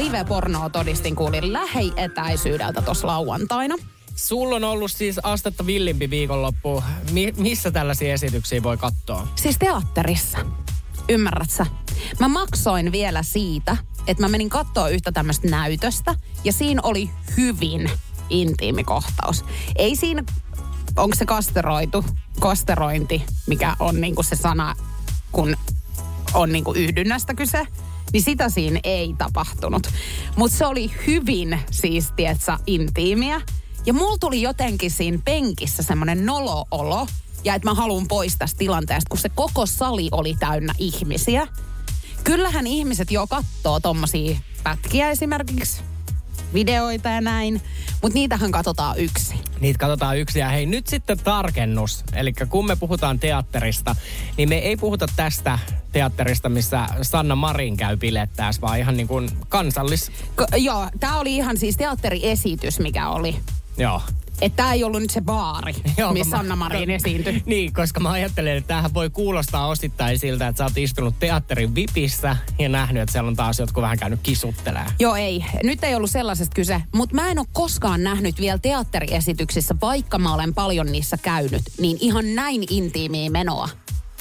Live-pornoa todistin kuulin lähietäisyydeltä tuossa lauantaina. Sulla on ollut siis astetta villimpi viikonloppu. Mi- missä tällaisia esityksiä voi katsoa? Siis teatterissa. Ymmärrät sä? Mä maksoin vielä siitä, että mä menin katsoa yhtä tämmöistä näytöstä. Ja siinä oli hyvin intiimi kohtaus. Ei siinä, onko se kasteroitu, kasterointi, mikä on niinku se sana, kun on niinku yhdynnästä kyse. Niin sitä siinä ei tapahtunut. Mutta se oli hyvin siis, tietsä, intiimiä. Ja mulla tuli jotenkin siinä penkissä semmoinen nolo-olo. Ja että mä haluan pois tästä tilanteesta, kun se koko sali oli täynnä ihmisiä. Kyllähän ihmiset jo katsoo tommosia pätkiä esimerkiksi, videoita ja näin. Mutta niitähän katsotaan yksi. Niitä katsotaan yksi. Ja hei, nyt sitten tarkennus. Eli kun me puhutaan teatterista, niin me ei puhuta tästä teatterista, missä Sanna Marin käy bilettääs, vaan ihan niin kuin kansallis... Ko- joo, tää oli ihan siis teatteriesitys, mikä oli. Joo. Että tää ei ollut nyt se baari, Joo, missä Anna Marin esiintyi. Niin, koska mä ajattelen, että tämähän voi kuulostaa osittain siltä, että sä oot istunut teatterin vipissä ja nähnyt, että siellä on taas jotkut vähän käynyt kisuttelemaan. Joo, ei. Nyt ei ollut sellaisesta kyse. Mutta mä en ole koskaan nähnyt vielä teatteriesityksissä, vaikka mä olen paljon niissä käynyt, niin ihan näin intiimiä menoa.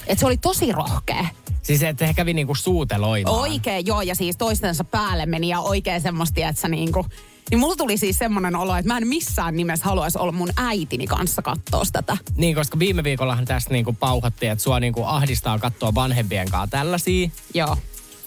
Et se oli tosi rohkea. Siis että he kävi niinku suuteloimaan. Oikein, joo, ja siis toistensa päälle meni ja oikein semmoista, että sä niinku... Niin mulla tuli siis semmoinen olo, että mä en missään nimessä haluaisi olla mun äitini kanssa katsoa tätä. Niin, koska viime viikollahan tästä niinku pauhattiin, että sua niinku ahdistaa katsoa vanhempien kanssa tällaisia. Joo.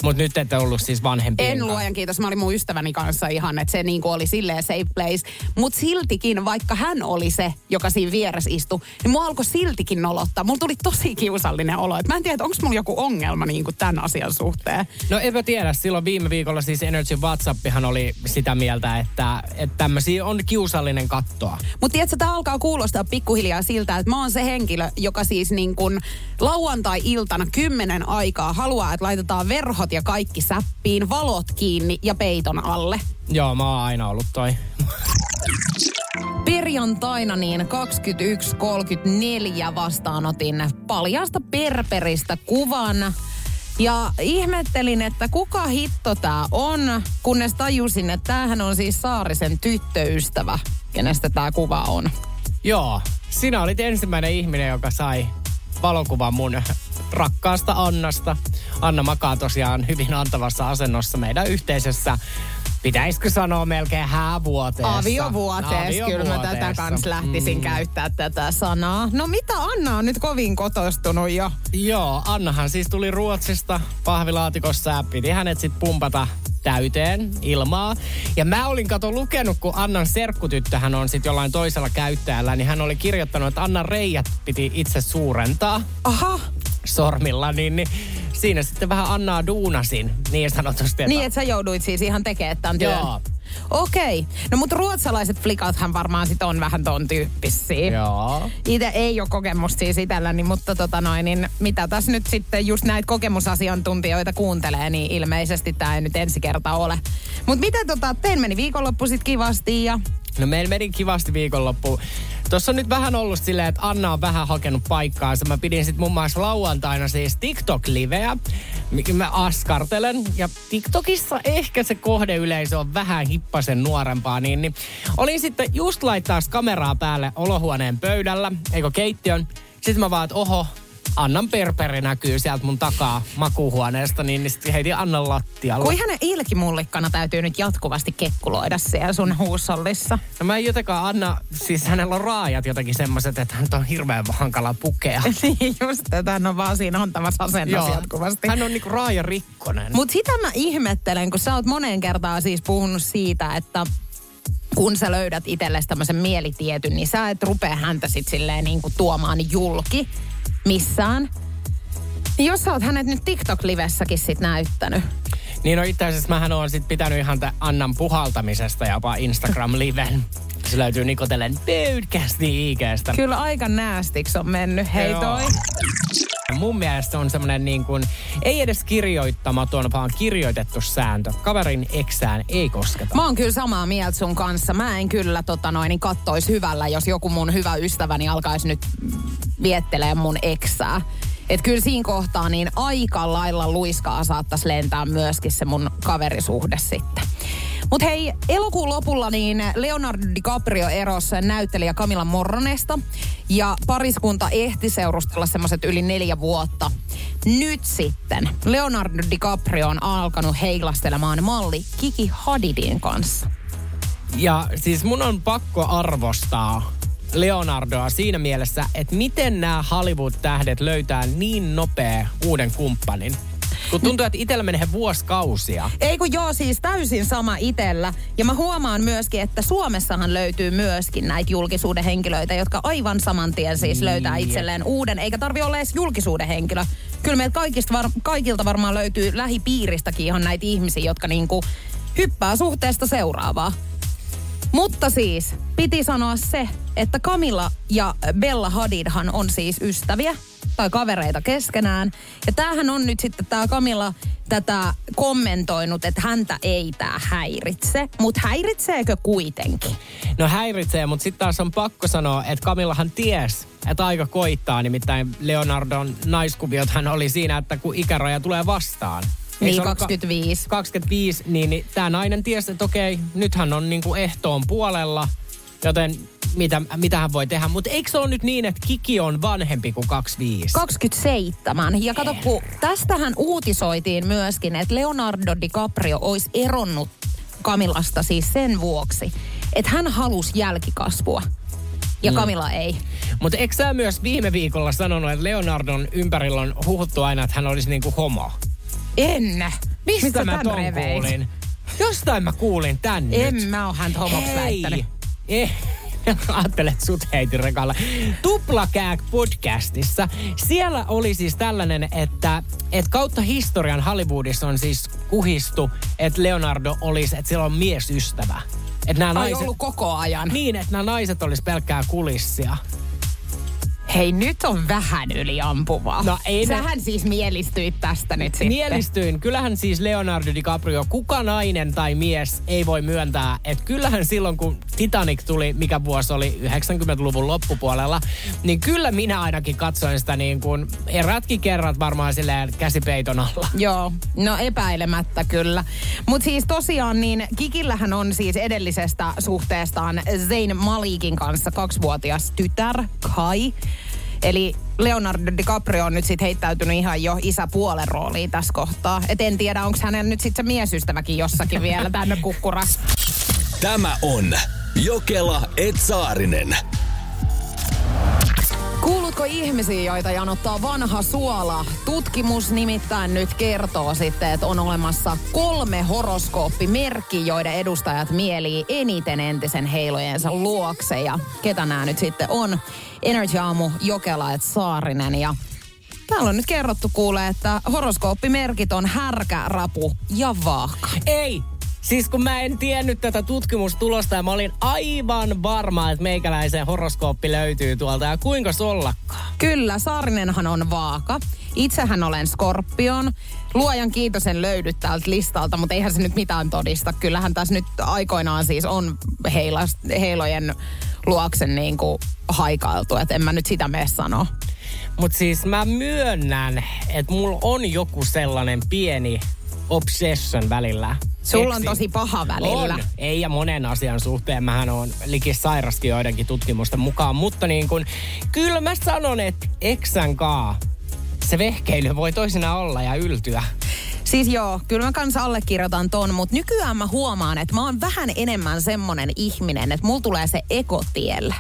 Mutta nyt ette ollut siis vanhempien En luojan kiitos, mä olin mun ystäväni kanssa ihan, että se niinku oli silleen safe place. Mutta siltikin, vaikka hän oli se, joka siinä vieressä istui, niin mua alkoi siltikin nolottaa. Mulla tuli tosi kiusallinen olo. Et mä en tiedä, onko mulla joku ongelma niinku tämän asian suhteen. No enpä tiedä, silloin viime viikolla siis Energy WhatsAppihan oli sitä mieltä, että, että tämmöisiä on kiusallinen kattoa. Mutta tiedätkö, tämä alkaa kuulostaa pikkuhiljaa siltä, että mä oon se henkilö, joka siis niin kuin lauantai-iltana kymmenen aikaa haluaa, että laitetaan verhot ja kaikki säppiin, valot kiinni ja peiton alle. Joo, mä oon aina ollut toi. Perjantaina niin 21.34 vastaanotin paljasta perperistä kuvan. Ja ihmettelin, että kuka hitto tää on, kunnes tajusin, että tämähän on siis Saarisen tyttöystävä, kenestä tämä kuva on. Joo, sinä olit ensimmäinen ihminen, joka sai valokuvan mun rakkaasta Annasta. Anna makaa tosiaan hyvin antavassa asennossa meidän yhteisessä, pitäisikö sanoa melkein häävuoteessa. Aviovuoteessa, kyllä mä tätä Aviovuoteessa. kans lähtisin Mm. käyttää tätä sanaa. No mitä Anna on nyt kovin kotostunut jo? Joo, Annahan siis tuli Ruotsista pahvilaatikossa ja piti hänet sitten pumpata täyteen ilmaa. Ja mä olin kato lukenut, kun Annan serkkutyttöhän on sitten jollain toisella käyttäjällä, niin hän oli kirjoittanut, että Annan reijät piti itse suurentaa Aha, sormilla, niin, niin siinä sitten vähän Annaa duunasin niin sanotusti. Että niin että sä jouduit siis ihan tekemään tämän työn. Joo. Okei, no mutta ruotsalaiset flikathan varmaan sit on vähän ton tyyppisiä. Joo. Itse ei ole kokemusta siis itselläni, mutta tota noin, niin mitä tässä nyt sitten just näitä kokemusasiantuntijoita kuuntelee, niin ilmeisesti tämä ei nyt ensi kerta ole. Mutta miten tota, tein meni viikonloppu sit kivasti ja No meillä meni kivasti viikonloppu. Tuossa on nyt vähän ollut silleen, että Anna on vähän hakenut paikkaansa. Mä pidin sitten muun muassa lauantaina siis TikTok-liveä, mikä mä askartelen. Ja TikTokissa ehkä se kohdeyleisö on vähän hippasen nuorempaa, niin, niin olin sitten just laittaa kameraa päälle olohuoneen pöydällä, eikö keittiön. Sitten mä vaan, että oho, Annan perperi näkyy sieltä mun takaa makuuhuoneesta, niin, niin sitten heitin Annan lattialle. kuin hänen ilkimullikkana täytyy nyt jatkuvasti kekkuloida siellä sun huusollissa. No mä en jotenkaan Anna, siis hänellä on raajat jotenkin semmoiset, että hän on hirveän hankala pukea. Niin just, että hän on vaan siinä antavassa asennossa jatkuvasti. Hän on niinku raaja rikkonen. Mutta sitä mä ihmettelen, kun sä oot moneen kertaan siis puhunut siitä, että kun sä löydät itsellesi tämmöisen mielitietyn, niin sä et rupea häntä sit silleen niin kuin tuomaan julki missään. Niin jos sä oot hänet nyt TikTok-livessäkin sit näyttänyt. Niin no itse asiassa mähän oon sit pitänyt ihan tä Annan puhaltamisesta jopa Instagram-liven. Se löytyy Nikotellen podcasti IGstä. Kyllä aika näästiksi on mennyt. Hei Joo. toi. Mun mielestä on semmonen niin kuin, ei edes kirjoittamaton, vaan kirjoitettu sääntö. Kaverin eksään ei kosketa. Mä oon kyllä samaa mieltä sun kanssa. Mä en kyllä tota noin, niin kattois hyvällä, jos joku mun hyvä ystäväni alkaisi nyt viettelee mun eksää. Et kyllä siinä kohtaa niin aika lailla luiskaa saattaisi lentää myöskin se mun kaverisuhde sitten. Mutta hei, elokuun lopulla niin Leonardo DiCaprio erosi näyttelijä Camilla Morronesta ja pariskunta ehti seurustella semmoiset yli neljä vuotta. Nyt sitten Leonardo DiCaprio on alkanut heilastelemaan malli Kiki Hadidin kanssa. Ja siis mun on pakko arvostaa Leonardoa siinä mielessä, että miten nämä Hollywood-tähdet löytää niin nopea uuden kumppanin. Kun tuntuu, että itsellä menee vuosikausia. Ei kun joo, siis täysin sama itellä. Ja mä huomaan myöskin, että Suomessahan löytyy myöskin näitä julkisuuden henkilöitä, jotka aivan saman tien siis löytää itselleen uuden, eikä tarvi olla edes julkisuuden henkilö. Kyllä meiltä kaikista var- kaikilta varmaan löytyy lähipiiristäkin ihan näitä ihmisiä, jotka niinku hyppää suhteesta seuraavaa. Mutta siis, piti sanoa se, että Camilla ja Bella Hadidhan on siis ystäviä tai kavereita keskenään. Ja tämähän on nyt sitten tämä Camilla tätä kommentoinut, että häntä ei tämä häiritse. Mutta häiritseekö kuitenkin? No häiritsee, mutta sitten taas on pakko sanoa, että Kamillahan ties, että aika koittaa. Nimittäin Leonardon naiskuviot hän oli siinä, että kun ikäraja tulee vastaan. Eikö Niin, ka- 25. 25, niin, niin tämä nainen tiesi, että okei, nythän on niinku ehtoon puolella, joten mitä, mitä hän voi tehdä. Mutta eikö se ole nyt niin, että Kiki on vanhempi kuin 25? 27. Ja kato, kun tästähän uutisoitiin myöskin, että Leonardo DiCaprio olisi eronnut Kamilasta siis sen vuoksi, että hän halusi jälkikasvua. Ja Kamila ei. Mutta eikö sä myös viime viikolla sanonut, että Leonardon ympärillä on huhuttu aina, että hän olisi niinku homo? En. Mistä mä tän ton reveit? kuulin? Jostain mä kuulin tän En nyt. mä oo häntä homoksi väittänyt. Ei. Ajattelet sut heitin rekalla. Tuplakääk podcastissa. Siellä oli siis tällainen, että, että kautta historian Hollywoodissa on siis kuhistu, että Leonardo olisi, että sillä on miesystävä. Että nämä Ai naiset, ollut koko ajan. niin, että nämä naiset olisi pelkkää kulissia. Hei, nyt on vähän yliampuvaa. No ei Sähän siis mielistyit tästä nyt sitten. Mielistyin. Kyllähän siis Leonardo DiCaprio, kuka nainen tai mies ei voi myöntää, että kyllähän silloin kun Titanic tuli, mikä vuosi oli 90-luvun loppupuolella, niin kyllä minä ainakin katsoin sitä niin kuin erätkin kerrat varmaan silleen käsipeiton alla. Joo, no epäilemättä kyllä. Mutta siis tosiaan niin Kikillähän on siis edellisestä suhteestaan Zayn Malikin kanssa kaksivuotias tytär Kai. Eli Leonardo DiCaprio on nyt sitten heittäytynyt ihan jo isäpuolen rooliin tässä kohtaa. Et en tiedä, onko hänellä nyt sitten se miesystäväkin jossakin vielä tänne kukkurassa. Tämä on Jokela Etsaarinen. Kuulutko ihmisiä, joita janottaa vanha suola? Tutkimus nimittäin nyt kertoo sitten, että on olemassa kolme horoskooppimerkki, joiden edustajat mielii eniten entisen heilojensa luokse. Ja ketä nämä nyt sitten on? Energy Aamu, Jokela et Saarinen ja Täällä on nyt kerrottu kuulee, että horoskooppimerkit on härkä, rapu ja vaaka. Ei! Siis kun mä en tiennyt tätä tutkimustulosta ja mä olin aivan varma, että meikäläisen horoskooppi löytyy tuolta ja kuinka ollakaan. Kyllä, Saarinenhan on vaaka. Itsehän olen skorpion. Luojan kiitos en löydy täältä listalta, mutta eihän se nyt mitään todista. Kyllähän tässä nyt aikoinaan siis on heilas, heilojen luoksen niin kuin haikailtu, että en mä nyt sitä mene sanoa. Mutta siis mä myönnän, että mulla on joku sellainen pieni obsession välillä. Sulla on tosi paha välillä. On. Ei ja monen asian suhteen. Mähän on likis sairaskin joidenkin tutkimusten mukaan. Mutta niin kun, kyllä mä sanon, että eksän kaa se vehkeily voi toisinaan olla ja yltyä. Siis joo, kyllä mä kanssa allekirjoitan ton, mutta nykyään mä huomaan, että mä oon vähän enemmän semmonen ihminen, että mulla tulee se ekotielle.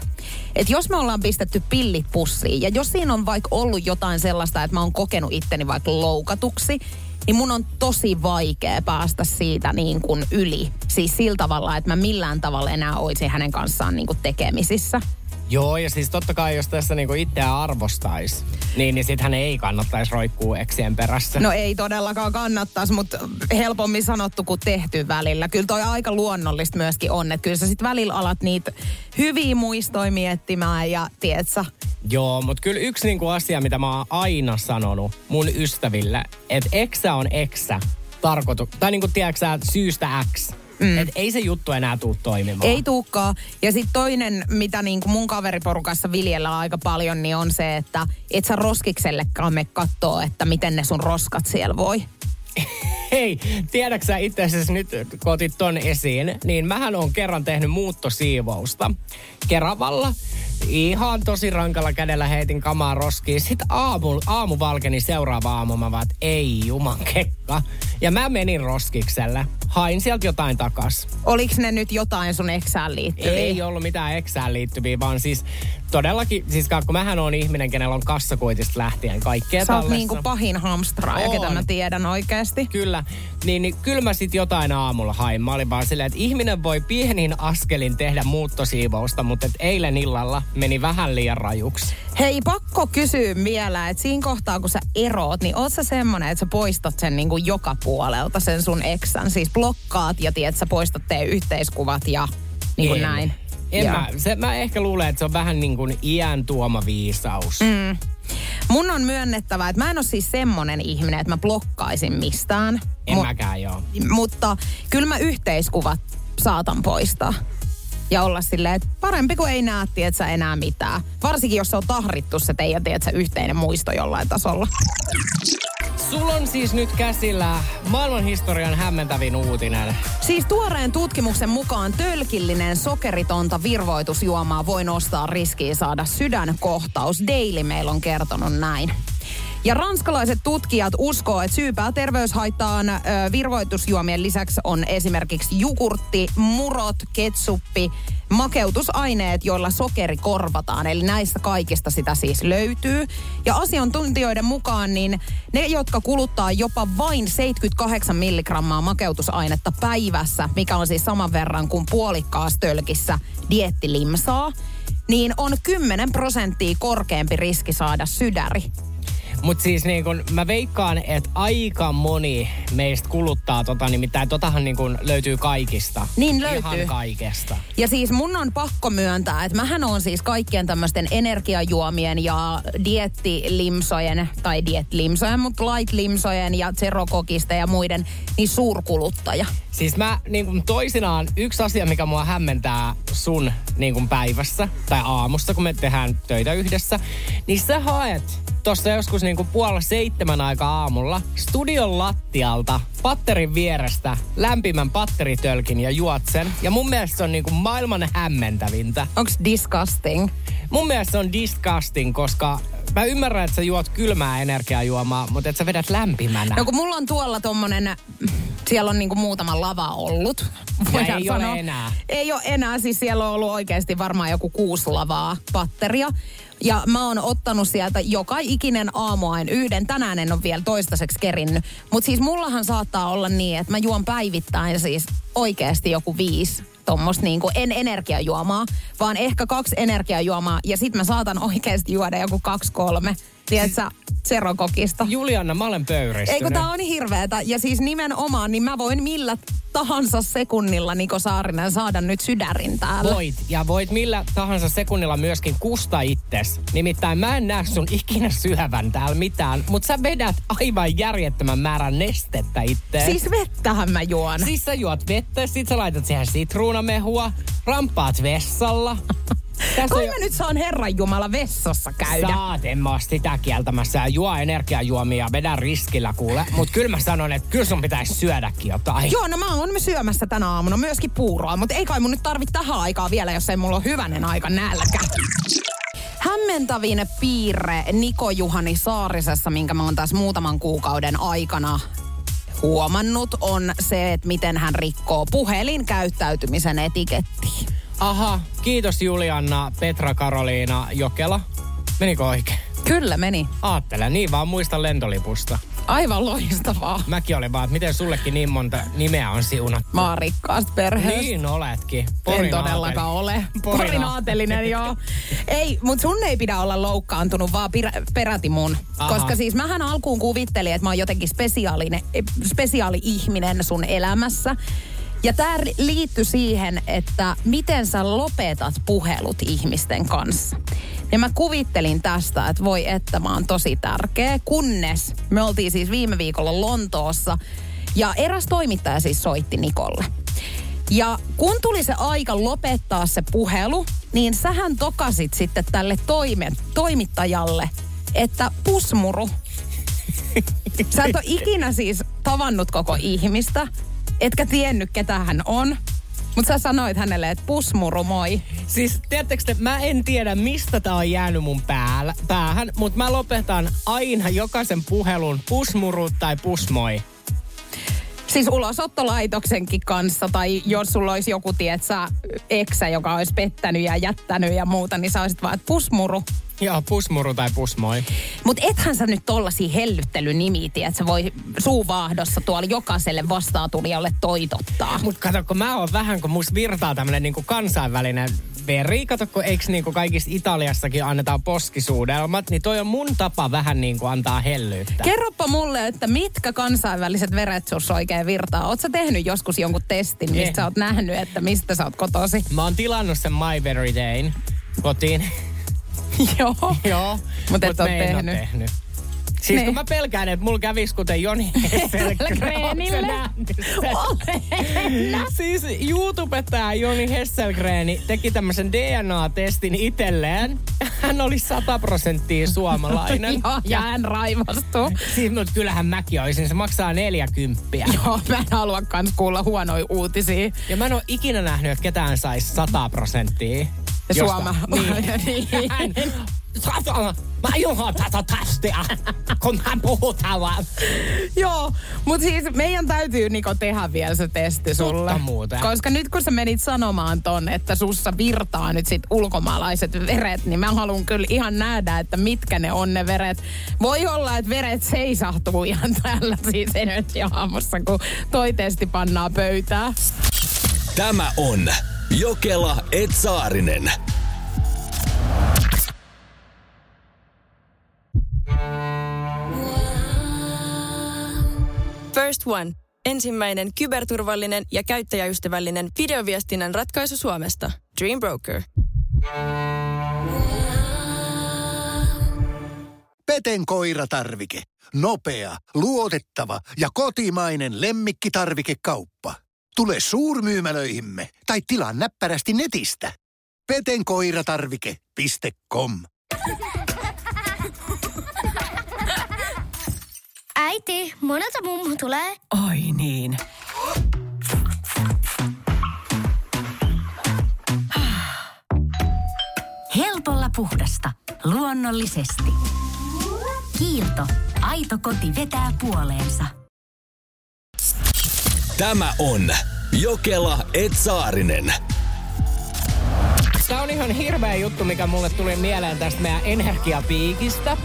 Että jos me ollaan pistetty pillit pussiin ja jos siinä on vaikka ollut jotain sellaista, että mä oon kokenut itteni vaikka loukatuksi, niin mun on tosi vaikea päästä siitä niin kuin yli. Siis sillä tavalla, että mä millään tavalla enää oisin hänen kanssaan niin kuin tekemisissä. Joo, ja siis totta kai jos tässä niinku itseään arvostaisi, niin, niin sittenhän ei kannattaisi roikkuu eksien perässä. No ei todellakaan kannattaisi, mutta helpommin sanottu kuin tehty välillä. Kyllä toi aika luonnollista myöskin on, että kyllä sä sit välillä alat niitä hyviä muistoja miettimään ja tietsä, Joo, mutta kyllä yksi niinku asia, mitä mä oon aina sanonut mun ystäville, että eksä on eksä tarkoitu, tai niinku tiedätkö syystä X. Mm. Et ei se juttu enää tuu toimimaan. Ei tuukkaa. Ja sitten toinen, mitä niin kuin mun kaveriporukassa viljellään aika paljon, niin on se, että et sä roskiksellekaan me kattoo, että miten ne sun roskat siellä voi. Hei, tiedätkö sä itse asiassa nyt, kun otit ton esiin, niin mähän on kerran tehnyt muuttosiivousta Keravalla. Ihan tosi rankalla kädellä heitin kamaa roskiin. Sitten aamu, aamu valkeni seuraava aamu mä vaan, ei juman kekka. Ja mä menin roskikselle. Hain sieltä jotain takas. Oliks ne nyt jotain sun eksään liittyviä? Ei ollut mitään eksään liittyviä, vaan siis todellakin, siis kun mähän on ihminen, kenellä on kassakuitista lähtien kaikkea Sä oot niinku pahin hamstraaja, On. ketä mä tiedän oikeasti. Kyllä, niin, niin kyllä mä sit jotain aamulla hain. Mä olin vaan silleen, että ihminen voi pienin askelin tehdä muuttosiivousta, mutta et eilen illalla meni vähän liian rajuksi. Hei, pakko kysyä vielä, että siinä kohtaa kun sä eroot, niin oot sä semmonen, että sä poistat sen niinku joka puolelta, sen sun eksän. Siis blokkaat ja tiedät, sä poistat teidän yhteiskuvat ja niin kuin En. näin. En Joo. mä, se, mä ehkä luulen, että se on vähän niin kuin iän tuoma viisaus. Mm. Mun on myönnettävä, että mä en ole siis semmonen ihminen, että mä blokkaisin mistään. En Mu- mäkään joo. Mutta kyllä mä yhteiskuvat saatan poistaa. Ja olla silleen, että parempi kuin ei näe, tietsä, enää mitään. Varsinkin, jos se on tahrittu se teidän, tietsä, yhteinen muisto jollain tasolla. Sulla on siis nyt käsillä maailmanhistorian hämmentävin uutinen. Siis tuoreen tutkimuksen mukaan tölkillinen sokeritonta virvoitusjuomaa voi nostaa riskiä saada sydänkohtaus. Daily Mail on kertonut näin. Ja ranskalaiset tutkijat uskoo, että syypää terveyshaittaan ö, virvoitusjuomien lisäksi on esimerkiksi jogurtti, murot, ketsuppi, makeutusaineet, joilla sokeri korvataan. Eli näistä kaikista sitä siis löytyy. Ja asiantuntijoiden mukaan niin ne, jotka kuluttaa jopa vain 78 milligrammaa makeutusainetta päivässä, mikä on siis saman verran kuin puolikkaassa tölkissä diettilimsaa, niin on 10 prosenttia korkeampi riski saada sydäri. Mutta siis niin kun mä veikkaan, että aika moni meistä kuluttaa tota, nimittäin totahan niin kun löytyy kaikista. Niin löytyy. Ihan kaikesta. Ja siis mun on pakko myöntää, että mähän on siis kaikkien tämmöisten energiajuomien ja diettilimsojen, tai diettilimsojen, mutta light-limsojen ja zerokokista ja muiden, niin suurkuluttaja. Siis mä niin kun toisinaan, yksi asia, mikä mua hämmentää sun niin kun päivässä tai aamussa, kun me tehdään töitä yhdessä, niin sä haet tuossa joskus niin kuin puolella seitsemän aikaa aamulla studion lattialta patterin vierestä lämpimän patteritölkin ja juot sen. Ja mun mielestä se on niin kuin maailman hämmentävintä. Onks disgusting? Mun mielestä se on disgusting, koska mä ymmärrän, että sä juot kylmää energiajuomaa, mutta että sä vedät lämpimänä. No kun mulla on tuolla tommonen, siellä on niinku muutama lava ollut. voidaan ei ole enää. Ei ole enää, siis siellä on ollut oikeasti varmaan joku kuusi lavaa patteria. Ja mä oon ottanut sieltä joka ikinen aamuain yhden. Tänään en ole vielä toistaiseksi kerinnyt. Mutta siis mullahan saattaa olla niin, että mä juon päivittäin siis oikeasti joku viisi tuommoista niinku, en energiajuomaa, vaan ehkä kaksi energiajuomaa. Ja sit mä saatan oikeasti juoda joku kaksi kolme. Tiedätkö, serokokista. Julianna, mä olen pöyristynyt. Eikö tää on hirveetä? Ja siis nimenomaan, niin mä voin millä tahansa sekunnilla Niko Saarinen saada nyt sydärin täällä. Voit, ja voit millä tahansa sekunnilla myöskin kusta itses. Nimittäin mä en näe sun ikinä syövän täällä mitään, mutta sä vedät aivan järjettömän määrän nestettä itteen. Siis vettähän mä juon. Siis sä juot vettä, sit sä laitat siihen sitruunamehua, rampaat vessalla. Tässä Kai mä nyt saan Herran Jumala vessassa käydä. Saat, en mä oo sitä kieltämässä. Ja juo energiajuomia, vedä riskillä kuule. Mut kyllä mä sanon, että kyllä sun pitäisi syödäkin jotain. Joo, no mä oon syömässä tänä aamuna myöskin puuroa, mutta ei kai mun nyt tarvitse tähän aikaa vielä, jos ei mulla ole hyvänen aika nälkä. Hämmentävin piirre Niko Juhani Saarisessa, minkä mä oon tässä muutaman kuukauden aikana huomannut, on se, että miten hän rikkoo puhelinkäyttäytymisen etikettiin. Aha, kiitos Julianna, Petra Karoliina Jokela. Menikö oikein? Kyllä meni. Aattele, niin vaan muista lentolipusta. Aivan loistavaa. Mäkin olin vaan, että miten sullekin niin monta nimeä on siunattu. Mä oon rikkaasta perheestä. Niin oletkin. en todellakaan ole. Porin Porin aatelinen, joo. Ei, mutta sun ei pidä olla loukkaantunut, vaan pir- peräti mun. Aha. Koska siis mähän alkuun kuvittelin, että mä oon jotenkin spesiaalinen, spesiaali ihminen sun elämässä. Ja tämä liittyy siihen, että miten sä lopetat puhelut ihmisten kanssa. Ja mä kuvittelin tästä, että voi että mä oon tosi tärkeä, kunnes me oltiin siis viime viikolla Lontoossa. Ja eräs toimittaja siis soitti Nikolle. Ja kun tuli se aika lopettaa se puhelu, niin sähän tokasit sitten tälle toime, toimittajalle, että pusmuru. Sä et ole ikinä siis tavannut koko ihmistä, etkä tiennyt ketä hän on. Mutta sä sanoit hänelle, että pusmuru moi. Siis tiedättekö te, mä en tiedä mistä tää on jäänyt mun päällä, päähän, mutta mä lopetan aina jokaisen puhelun pusmuru tai pusmoi. Siis ulosottolaitoksenkin kanssa, tai jos sulla olisi joku, tiedät sä, eksä, joka olisi pettänyt ja jättänyt ja muuta, niin sä olisit vaan, että pusmuru. Joo, pusmuru tai pusmoi. Mutta ethän sä nyt tollasia hellyttelynimiä, että sä voi suuvaahdossa tuolla jokaiselle vastaatulijalle toitottaa. Mut kato, kun mä oon vähän, kun musta virtaa tämmönen niinku kansainvälinen veri. Kato, kun eikö niinku kaikista Italiassakin annetaan poskisuudelmat, niin toi on mun tapa vähän niinku antaa hellyyttä. Kerropa mulle, että mitkä kansainväliset veret sus oikein virtaa. Oot sä tehnyt joskus jonkun testin, mistä En. sä oot nähnyt, että mistä sä oot kotosi? Mä oon tilannut sen My Very Dayn kotiin. Joo. Joo. Mut et oo tehnyt. tehnyt. Siis Niin. kun mä pelkään, että mulla kävis kuten Joni Hesselgrenille. Siis YouTubetta Joni Hesselgreni teki tämmöisen DNA-testin itselleen. Hän oli 100 prosenttia suomalainen. Joo, ja hän raivastuu. Siis, mutta kyllähän mäkin olisin. Se maksaa 40. Joo, mä en halua kans kuulla huonoja uutisia. Ja mä en ole ikinä nähnyt, että ketään saisi 100 prosenttia. Ja Suoma. Niin. Hän- Sata- Mä juhon tätä kun mä puhutaan vaan. Joo, mutta siis meidän täytyy Niko tehdä vielä se testi sulle. Totta muuten. Koska nyt kun sä menit sanomaan ton, että sussa virtaa nyt sit ulkomaalaiset veret, niin mä haluan kyllä ihan nähdä, että mitkä ne on ne veret. Voi olla, että veret seisahtuu ihan täällä siis Energy-aamussa, kun toi testi pannaan pöytään. Tämä on Jokela Etsaarinen. First One. Ensimmäinen kyberturvallinen ja käyttäjäystävällinen videoviestinnän ratkaisu Suomesta. Dream Broker. Peten koiratarvike. Nopea, luotettava ja kotimainen lemmikkitarvikekauppa. Tule suurmyymälöihimme tai tilaa näppärästi netistä. petenkoiratarvike.com Äiti, monelta mummu tulee? Oi niin. Helpolla puhdasta. Luonnollisesti. Kiilto. Aito koti vetää puoleensa. Tämä on Jokela Etsaarinen. Tämä on ihan hirveä juttu, mikä mulle tuli mieleen tästä meidän energiapiikistä,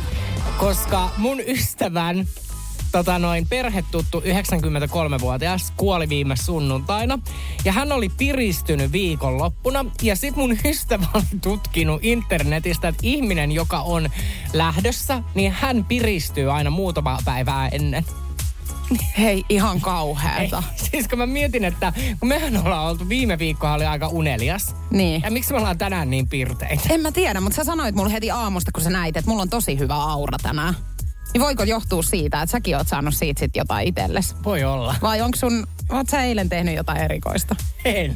koska mun ystävän tota noin, perhetuttu 93-vuotias kuoli viime sunnuntaina. Ja hän oli piristynyt viikonloppuna. Ja sit mun ystävä oli tutkinut internetistä, että ihminen, joka on lähdössä, niin hän piristyy aina muutama päivää ennen. Hei, ihan Ei, kauheeta. siis kun mä mietin, että kun mehän ollaan oltu viime viikkoa oli aika unelias. Niin. Ja miksi me ollaan tänään niin pirteitä? En mä tiedä, mutta sä sanoit mulle heti aamusta, kun sä näit, että mulla on tosi hyvä aura tänään. Niin voiko johtua siitä, että säkin oot saanut siitä sit jotain itsellesi? Voi olla. Vai onko sun, oot sä eilen tehnyt jotain erikoista? En.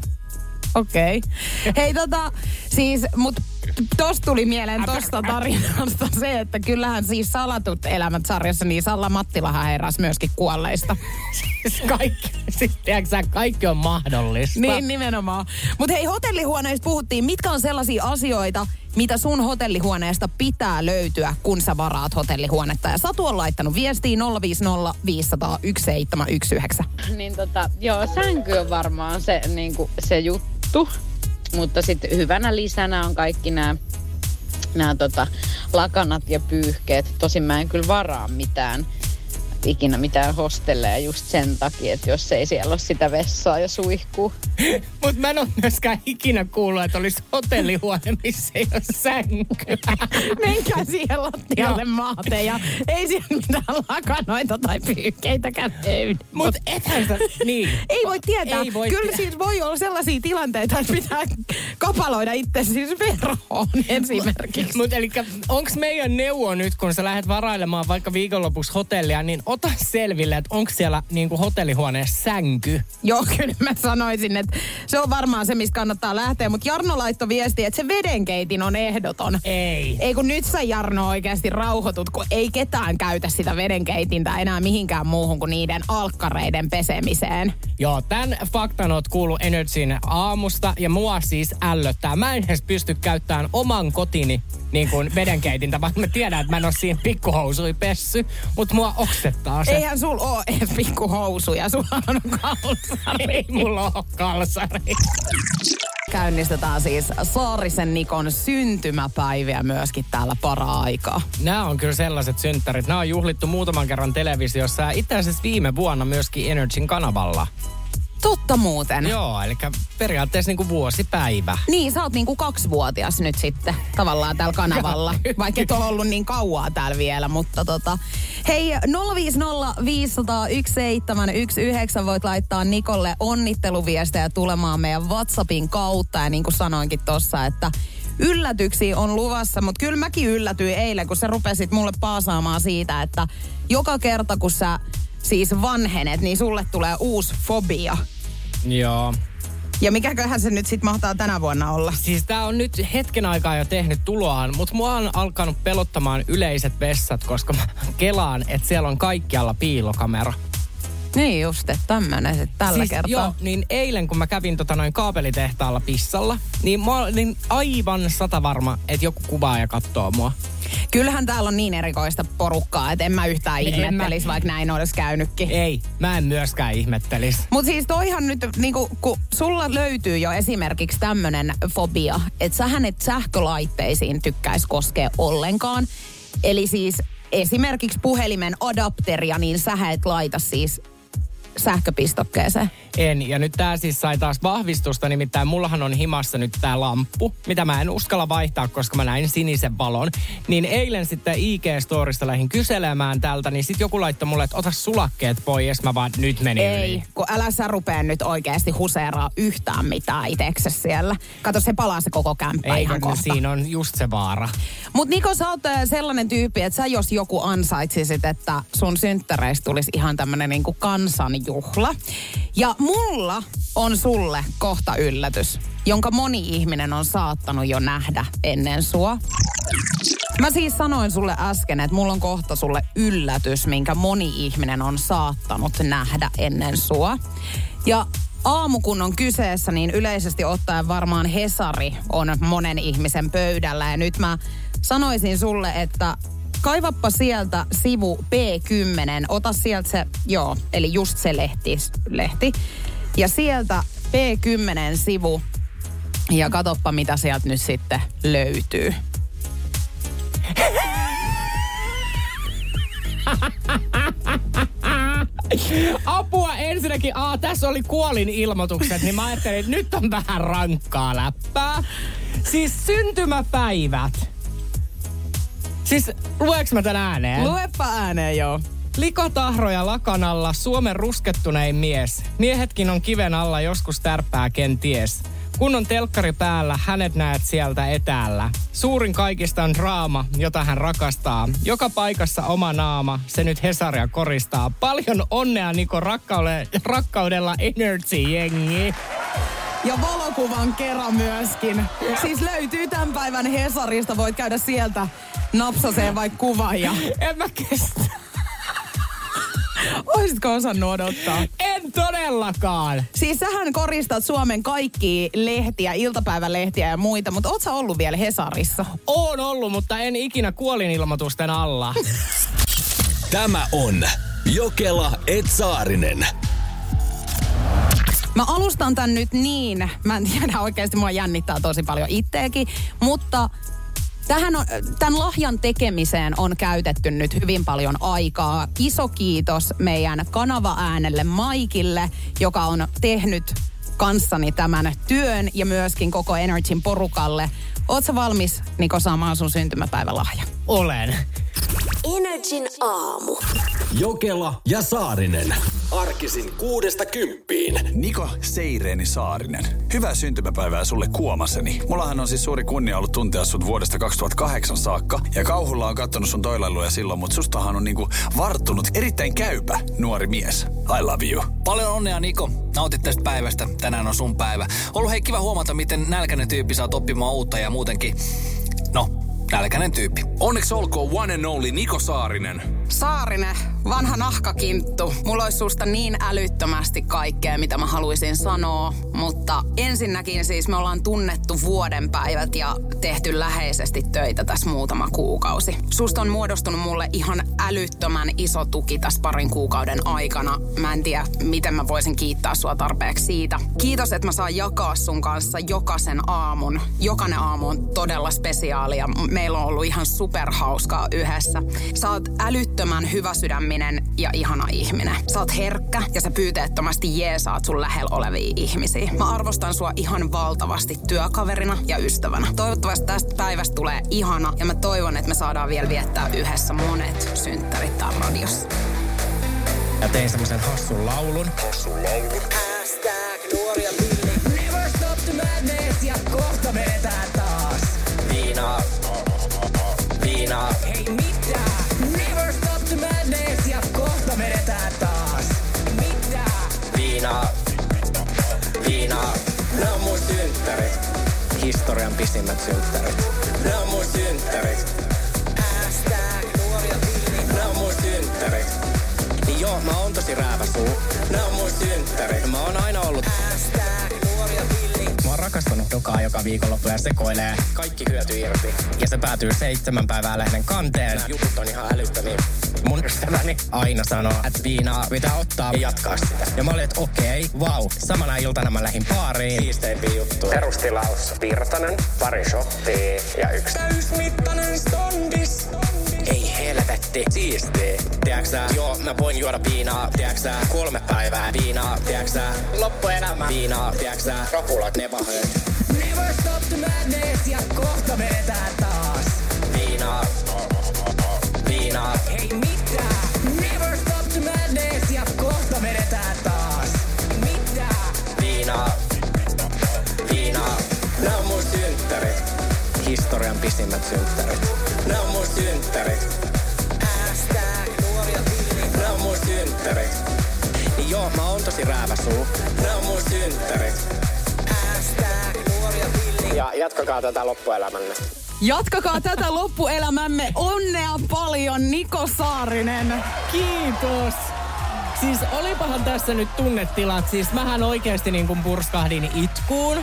Okei. Okay. Hei tota, siis, mut tosta tuli mieleen tosta tarinasta se, että kyllähän siis Salatut elämät sarjassa, niin Salla Mattilahan heräsi myöskin kuolleista. Siis kaikki, siis tiedätkö kaikki on mahdollista. Niin nimenomaan. Mutta hei, hotellihuoneista puhuttiin. Mitkä on sellaisia asioita, mitä sun hotellihuoneesta pitää löytyä, kun sä varaat hotellihuonetta? Ja Satu on laittanut viestiin 050 500 1719. Niin tota, joo, sänky on varmaan se, niin kuin, se juttu. Mutta sitten hyvänä lisänä on kaikki nämä nämä tota, lakanat ja pyyhkeet. Tosin mä en kyllä varaa mitään ikinä mitään hostelleja just sen takia, että jos ei siellä ole sitä vessaa ja suihkuu. Mutta mä en ole myöskään ikinä kuullut, että olisi hotellihuone, missä ei ole sänkyä. Menkää siihen lattialle maate ja ei siellä mitään lakanoita tai pyykkeitäkään löydy. Mutta ethän sä, niin. Ei voi tietää. Ei voi Kyllä tietää. siis voi olla sellaisia tilanteita, että pitää kapaloida itse siis verhoon esimerkiksi. Mutta eli onko meidän neuvo nyt, kun sä lähdet varailemaan vaikka viikonlopuksi hotellia, niin ota selville, että onko siellä niinku hotellihuoneessa sänky. Joo, kyllä mä sanoisin, että se on varmaan se, mistä kannattaa lähteä. Mutta Jarno laittoi viesti, että se vedenkeitin on ehdoton. Ei. Ei kun nyt sä Jarno oikeasti rauhoitut, kun ei ketään käytä sitä vedenkeitintä enää mihinkään muuhun kuin niiden alkkareiden pesemiseen. Joo, tämän faktan oot kuullut Energyn aamusta ja mua siis ällöttää. Mä en edes pysty käyttämään oman kotini niin kuin vedenkeitintä, vaikka mä tiedän, että mä en ole siihen pikkuhousui pessy, mutta mua oksettaa se. Eihän sul oo edes pikkuhousuja, sulla on kalsari. Ei mulla ole kalsari. Käynnistetään siis Saarisen Nikon syntymäpäiviä myöskin täällä para-aikaa. Nämä on kyllä sellaiset synttärit. Nämä on juhlittu muutaman kerran televisiossa ja itse asiassa viime vuonna myöskin Energyn kanavalla. Totta muuten. Joo, eli periaatteessa niin kuin vuosipäivä. Niin, sä oot niinku kaksivuotias nyt sitten tavallaan täällä kanavalla. Vaikka et ole ollut niin kauaa täällä vielä, mutta tota. Hei, 050501719 voit laittaa Nikolle onnitteluviestejä tulemaan meidän WhatsAppin kautta. Ja niin kuin sanoinkin tossa, että yllätyksiä on luvassa, mutta kyllä mäkin yllätyin eilen, kun sä rupesit mulle paasaamaan siitä, että joka kerta kun sä siis vanhenet, niin sulle tulee uusi fobia. Joo. Ja mikäköhän se nyt sitten mahtaa tänä vuonna olla? Siis tää on nyt hetken aikaa jo tehnyt tuloaan, mutta mua on alkanut pelottamaan yleiset vessat, koska mä kelaan, että siellä on kaikkialla piilokamera. Niin just, että tämmönen sitten tällä siis, kertaa. Joo, niin eilen kun mä kävin tota noin kaapelitehtaalla pissalla, niin mä olin aivan sata varma, että joku kuvaa ja katsoo mua. Kyllähän täällä on niin erikoista porukkaa, että en mä yhtään En ihmettelisi, mä- vaikka näin olisi käynytkin. Ei, mä en myöskään ihmettelis. Mutta siis toihan nyt, niinku, kun sulla löytyy jo esimerkiksi tämmönen fobia, että sähän et sähkölaitteisiin tykkäisi koskea ollenkaan. Eli siis esimerkiksi puhelimen adapteria, niin sä et laita siis sähköpistokkeeseen. En, ja nyt tää siis sai taas vahvistusta, nimittäin mullahan on himassa nyt tää lamppu, mitä mä en uskalla vaihtaa, koska mä näin sinisen valon. Niin eilen sitten IG-storista lähdin kyselemään tältä, niin sit joku laittoi mulle, että ota sulakkeet pois, mä vaan nyt meni Ei, yli. kun älä sä rupea nyt oikeasti huseeraa yhtään mitään itse siellä. Kato, se palaa se koko kämppä Ei, ihan kohta. siinä on just se vaara. Mut Niko, sä oot äh, sellainen tyyppi, että sä jos joku ansaitsisit, että sun synttäreistä tulisi ihan tämmönen niinku kansanjuhla. Ja mulla on sulle kohta yllätys, jonka moni ihminen on saattanut jo nähdä ennen sua. Mä siis sanoin sulle äsken, että mulla on kohta sulle yllätys, minkä moni ihminen on saattanut nähdä ennen sua. Ja aamu kun on kyseessä, niin yleisesti ottaen varmaan Hesari on monen ihmisen pöydällä. Ja nyt mä sanoisin sulle, että kaivappa sieltä sivu P10, ota sieltä se, joo, eli just se lehti, lehti. Ja sieltä P10-sivu ja katoppa mitä sieltä nyt sitten löytyy. Apua ensinnäkin, aa, tässä oli kuolin ilmoitukset, niin mä ajattelin, että nyt on vähän rankkaa läppää. Siis syntymäpäivät. Siis lueks mä tän ääneen? Luepa ääneen, joo. Likotahroja lakanalla, Suomen ruskettunein mies. Miehetkin on kiven alla, joskus tärppää kenties. Kun on telkkari päällä, hänet näet sieltä etäällä. Suurin kaikista on draama, jota hän rakastaa. Joka paikassa oma naama, se nyt Hesaria koristaa. Paljon onnea Niko rakkaudella, rakkaudella Energy-jengi. Ja valokuvan kerran myöskin. Siis löytyy tämän päivän Hesarista, voit käydä sieltä napsaseen vaikka kuvan ja En mä kestä. olisitko osannut odottaa? En todellakaan. Siis sähän koristat Suomen kaikki lehtiä, iltapäivälehtiä ja muita, mutta oot sä ollut vielä Hesarissa? Oon ollut, mutta en ikinä kuolinilmoitusten alla. Tämä on Jokela Etsaarinen. Mä alustan tän nyt niin, mä en tiedä oikeasti, mua jännittää tosi paljon itteekin, mutta Tähän on, tämän lahjan tekemiseen on käytetty nyt hyvin paljon aikaa. Iso kiitos meidän kanava-äänelle Maikille, joka on tehnyt kanssani tämän työn ja myöskin koko Energyn porukalle. Ootko valmis, Niko, saamaan sun syntymäpäivälahja? Olen. Energin aamu. Jokela ja Saarinen. Arkisin kuudesta kymppiin. Niko Seireeni Saarinen. Hyvää syntymäpäivää sulle kuomaseni. Mullahan on siis suuri kunnia ollut tuntea sut vuodesta 2008 saakka. Ja kauhulla on kattonut sun toilailuja silloin, mutta sustahan on niinku varttunut erittäin käypä nuori mies. I love you. Paljon onnea Niko. Nautit tästä päivästä. Tänään on sun päivä. Ollut hei kiva huomata, miten nälkäinen tyyppi saa oppimaan uutta ja muutenkin. No, nälkäinen tyyppi. Onneksi olkoon one and only Niko Saarinen. Saarinen, vanha nahkakinttu. Mulla olisi susta niin älyttömästi kaikkea, mitä mä haluaisin sanoa. Mutta ensinnäkin siis me ollaan tunnettu vuoden päivät ja tehty läheisesti töitä tässä muutama kuukausi. Susta on muodostunut mulle ihan älyttömän iso tuki tässä parin kuukauden aikana. Mä en tiedä, miten mä voisin kiittää sua tarpeeksi siitä. Kiitos, että mä saan jakaa sun kanssa jokaisen aamun. Jokainen aamu on todella spesiaali ja meillä on ollut ihan superhauskaa yhdessä. Sä oot älyttömän hyvä sydäminen ja ihana ihminen. Sä oot herkkä ja sä pyyteettömästi jeesaat sun lähellä olevia ihmisiä. Mä arvostan sua ihan valtavasti työkaverina ja ystävänä. Toivottavasti tästä päivästä tulee ihana ja mä toivon, että me saadaan vielä viettää yhdessä monet synttärit täällä radiossa. Ja tein semmoisen hassun laulun. Hassun laulun. Never stop the madness ja kohta vedetään taas. Viinaa. Viinaa. Hei mitä? Never stop the madness ja kohta vedetään taas. Mitä? Viinaa. Viinaa. Nää on mun synttärit. Historian pisimmät synttärit. Nää on mun synttärit. Nää on mun synttärit. Niin joo, mä oon tosi rääväsuu. Nää on mun synttärit. Mä oon aina ollut oon rakastanut dokaa joka viikonloppu ja sekoilee kaikki hyöty irti. Ja se päätyy seitsemän päivää lehden kanteen. Nämä jutut on ihan älyttömiä. Mun ystäväni aina sanoo, että viinaa pitää ottaa ja jatkaa sitä. Ja mä olin, että okei, okay, vau. Samana iltana mä lähdin baariin. Siisteimpiä juttuja. Perustilaus Virtanen, pari shottia ja yksi täysmittainen stondis. Ei helvetti, siistiä. Tiedäksä, joo, mä voin juoda viinaa. Tiedäksä, kolme päivää viinaa. Tiedäksä, loppuelämä viinaa. Tiedäksä, ropulat ne pahoin. Never stop the madness ja kohta vedetään taas. Viinaa. Viinaa. Hei mitä? Never stop the madness ja kohta vedetään taas. Mitä? Viinaa. Viinaa. Nää on mun synttärit. Historian pisimmät synttärit. Nää on mun synttärit. Nää on mun synttärit. Niin joo, mä oon tosi rääväsuu. Nää on mun synttärit. Ja jatkakaa tätä loppuelämänne. Jatkakaa tätä loppuelämämme. Onnea paljon, Niko Saarinen. Kiitos. Siis olipahan tässä nyt tunnetilat. Siis mähän oikeasti niin kuin purskahdin itkuun.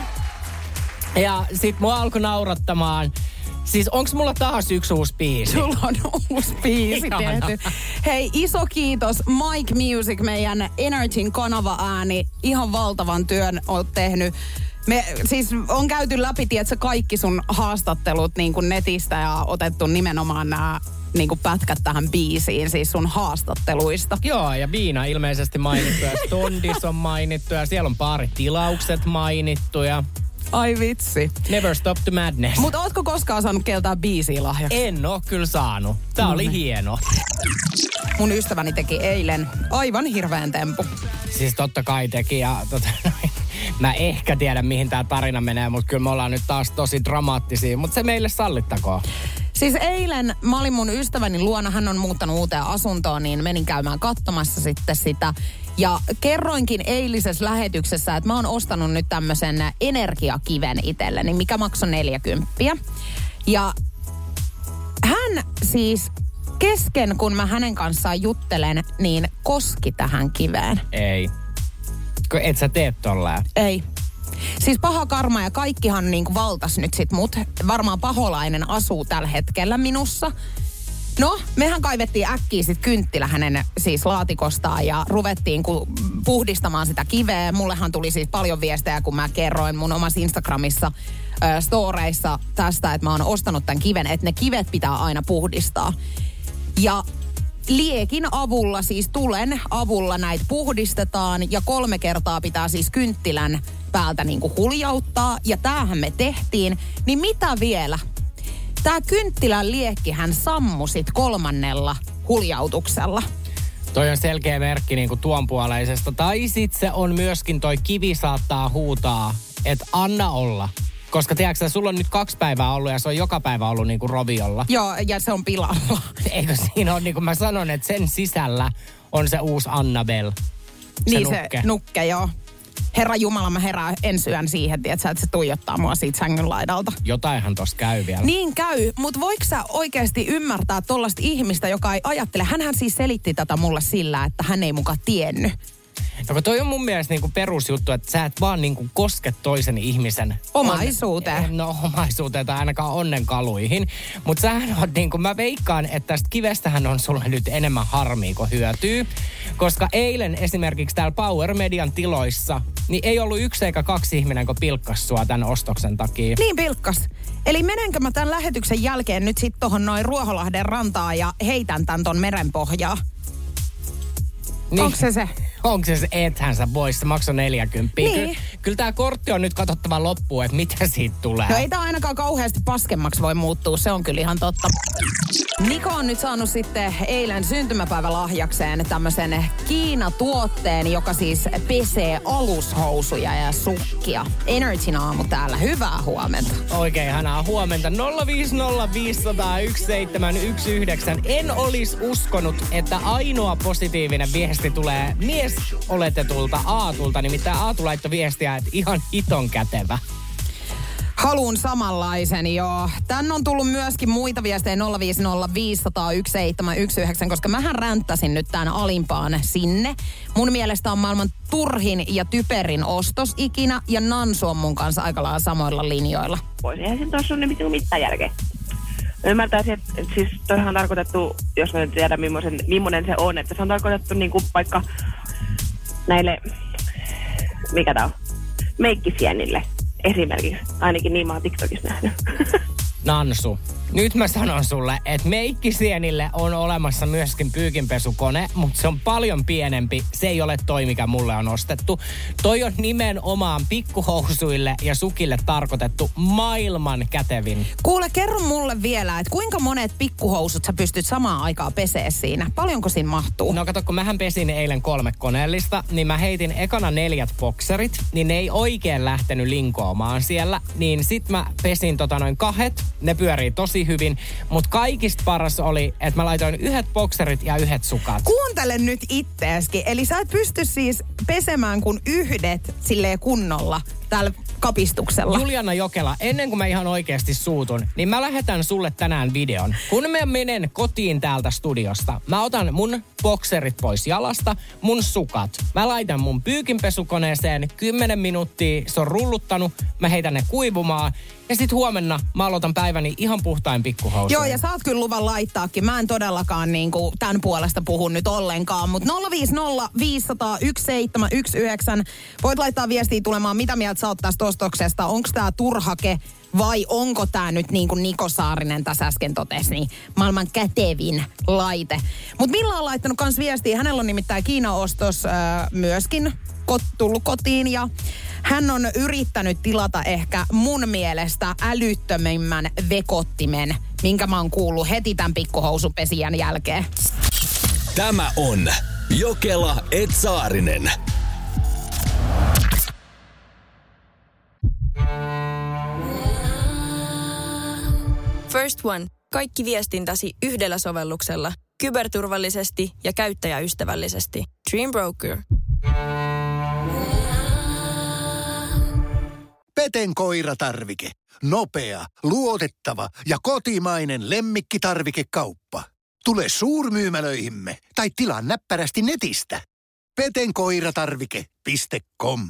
Ja sit mua alkoi naurattamaan. Siis onks mulla taas yksi uusi biisi? Sulla on uusi biisi Ihana. tehty. Hei, iso kiitos Mike Music, meidän Energyn kanava-ääni. Ihan valtavan työn oot tehnyt. Me siis on käyty läpi, tiedätkö, kaikki sun haastattelut niin kuin netistä ja otettu nimenomaan nämä niin kuin pätkät tähän biisiin, siis sun haastatteluista. Joo, ja Viina ilmeisesti mainittu ja Stondis on mainittu ja siellä on pari tilaukset mainittu ja Ai vitsi. Never Stop the Madness. Mutta ootko koskaan saanut keltää biisiä lahjaksi? En oo kyllä saanut. Tää No oli niin. hieno. Mun ystäväni teki eilen aivan hirveän tempu. Siis totta kai teki ja tota, mä ehkä tiedän mihin tää tarina menee, mutta kyllä me ollaan nyt taas tosi dramaattisia, mutta se meille sallittakoon. Siis eilen mä olin mun ystäväni luona, hän on muuttanut uuteen asuntoon, niin menin käymään katsomassa sitten sitä. Ja kerroinkin eilisessä lähetyksessä, että mä oon ostanut nyt tämmöisen energiakiven itselleni, mikä maksoi 40. Ja hän siis kesken, kun mä hänen kanssaan juttelen, niin koski tähän kiveen. Ei. Et sä tee tolleen. Ei. Siis paha karma ja kaikkihan niin valtas nyt sit mut. Varmaan paholainen asuu tällä hetkellä minussa. No, mehän kaivettiin äkkiä sit kynttilä hänen siis laatikostaan ja ruvettiin ku puhdistamaan sitä kiveä. Mullehan tuli siis paljon viestejä, kun mä kerroin mun omassa Instagramissa ö, storeissa tästä, että mä oon ostanut tämän kiven, että ne kivet pitää aina puhdistaa. Ja liekin avulla, siis tulen avulla näitä puhdistetaan ja kolme kertaa pitää siis kynttilän päältä niinku huljauttaa. Ja tämähän me tehtiin. Niin mitä vielä? Tämä kynttilän liekkihän sammusit kolmannella huljautuksella. Toi on selkeä merkki niin kuin tuon puoleisesta. Tai sit se on myöskin toi kivi saattaa huutaa, että anna olla. Koska tiedätkö, sulla on nyt kaksi päivää ollut ja se on joka päivä ollut niin kuin roviolla. Joo, ja se on pilalla. Eikö siinä ole, niin kuin mä sanon, että sen sisällä on se uusi Annabelle. Se niin nukke. se nukke, joo. Herra Jumala, mä herään ensi yön siihen, tiedätkö, että se tuijottaa mua siitä sängyn laidalta. Jotainhan tossa käy vielä. Niin käy, mutta voiko sä oikeasti ymmärtää tollasta ihmistä, joka ei ajattele? Hänhän siis selitti tätä mulle sillä, että hän ei muka tiennyt. No, kun toi on mun mielestä niinku perusjuttu, että sä et vaan niinku koske toisen ihmisen Omaisuuteen. On, no omaisuuteen tai ainakaan onnenkaluihin. Mutta sähän on niinku, mä veikkaan, että tästä kivestähän on sulle nyt enemmän harmia kuin hyötyy. Koska eilen esimerkiksi täällä Power Median tiloissa, niin ei ollut yksi eikä kaksi ihminen, kun pilkkas sua tämän ostoksen takia. Niin pilkkas. Eli menenkö mä tämän lähetyksen jälkeen nyt sit tohon noin Ruoholahden rantaan ja heitän tän ton merenpohjaa? Niin. Onko se se? Onko se ethän sä pois, se maksoi 40. Niin. Kyllä, kyllä tämä kortti on nyt katsottava loppuun, että mitä siitä tulee. No ei tää ainakaan kauheasti paskemmaksi voi muuttua, se on kyllä ihan totta. Niko on nyt saanut sitten eilen syntymäpäivälahjakseen tämmöisen Kiina-tuotteen, joka siis pesee alushousuja ja sukkia. Energy aamu täällä, hyvää huomenta. Oikein ihanaa huomenta. 050501719. En olisi uskonut, että ainoa positiivinen viesti tulee mies oletetulta Aatulta. Nimittäin Aatu laittoi viestiä, että ihan hiton kätevä. Haluun samanlaisen, joo. Tän on tullut myöskin muita viestejä 050501719, koska mähän ränttäsin nyt tämän alimpaan sinne. Mun mielestä on maailman turhin ja typerin ostos ikinä, ja Nansu on mun kanssa aika lailla samoilla linjoilla. pois. Eihän siinä tuossa ole mitään järkeä. Mä ymmärtäisin, että, siis toihan on tarkoitettu, jos mä nyt tiedän millainen, millainen se on, että se on tarkoitettu niin kuin vaikka näille, mikä tää on, meikkisienille esimerkiksi. Ainakin niin mä oon TikTokissa nähnyt. Nansu, nyt mä sanon sulle, että meikkisienille on olemassa myöskin pyykinpesukone, mutta se on paljon pienempi. Se ei ole toi, mikä mulle on ostettu. Toi on nimenomaan pikkuhousuille ja sukille tarkoitettu maailman kätevin. Kuule, kerro mulle vielä, että kuinka monet pikkuhousut sä pystyt samaan aikaan pesee siinä? Paljonko siinä mahtuu? No kato, kun mähän pesin eilen kolme koneellista, niin mä heitin ekana neljät bokserit, niin ne ei oikein lähtenyt linkoamaan siellä. Niin sit mä pesin tota noin kahet, ne pyörii tosi hyvin, mutta kaikista paras oli, että mä laitoin yhdet bokserit ja yhdet sukat. Kuuntele nyt itteeskin. Eli sä et pysty siis pesemään kuin yhdet silleen kunnolla täällä kapistuksella. Juliana Jokela, ennen kuin mä ihan oikeasti suutun, niin mä lähetän sulle tänään videon. Kun mä menen kotiin täältä studiosta, mä otan mun bokserit pois jalasta, mun sukat. Mä laitan mun pyykinpesukoneeseen 10 minuuttia, se on rulluttanut, mä heitän ne kuivumaan. Ja sit huomenna mä aloitan päiväni ihan puhtain pikkuhousuin. Joo, ja saat kyllä luvan laittaakin. Mä en todellakaan niin kuin tämän puolesta puhu nyt ollenkaan. Mutta 050 500 1719. Voit laittaa viestiä tulemaan, mitä mieltä sä oot tästä ostoksesta. Onko tämä turhake vai onko tämä nyt niin kuin Niko Saarinen tässä äsken totesi, niin maailman kätevin laite. Mutta Milla on laittanut kans viestiä. Hänellä on nimittäin Kiina-ostos äh, myöskin kot, tullut kotiin ja hän on yrittänyt tilata ehkä mun mielestä älyttömimmän vekottimen, minkä mä oon kuullut heti tämän pikkuhousupesijän jälkeen. Tämä on Jokela Etsaarinen. First One. Kaikki viestintäsi yhdellä sovelluksella. Kyberturvallisesti ja käyttäjäystävällisesti. Dream Broker. Peten koiratarvike. Nopea, luotettava ja kotimainen lemmikkitarvikekauppa. Tule suurmyymälöihimme tai tilaa näppärästi netistä. petenkoiratarvike.com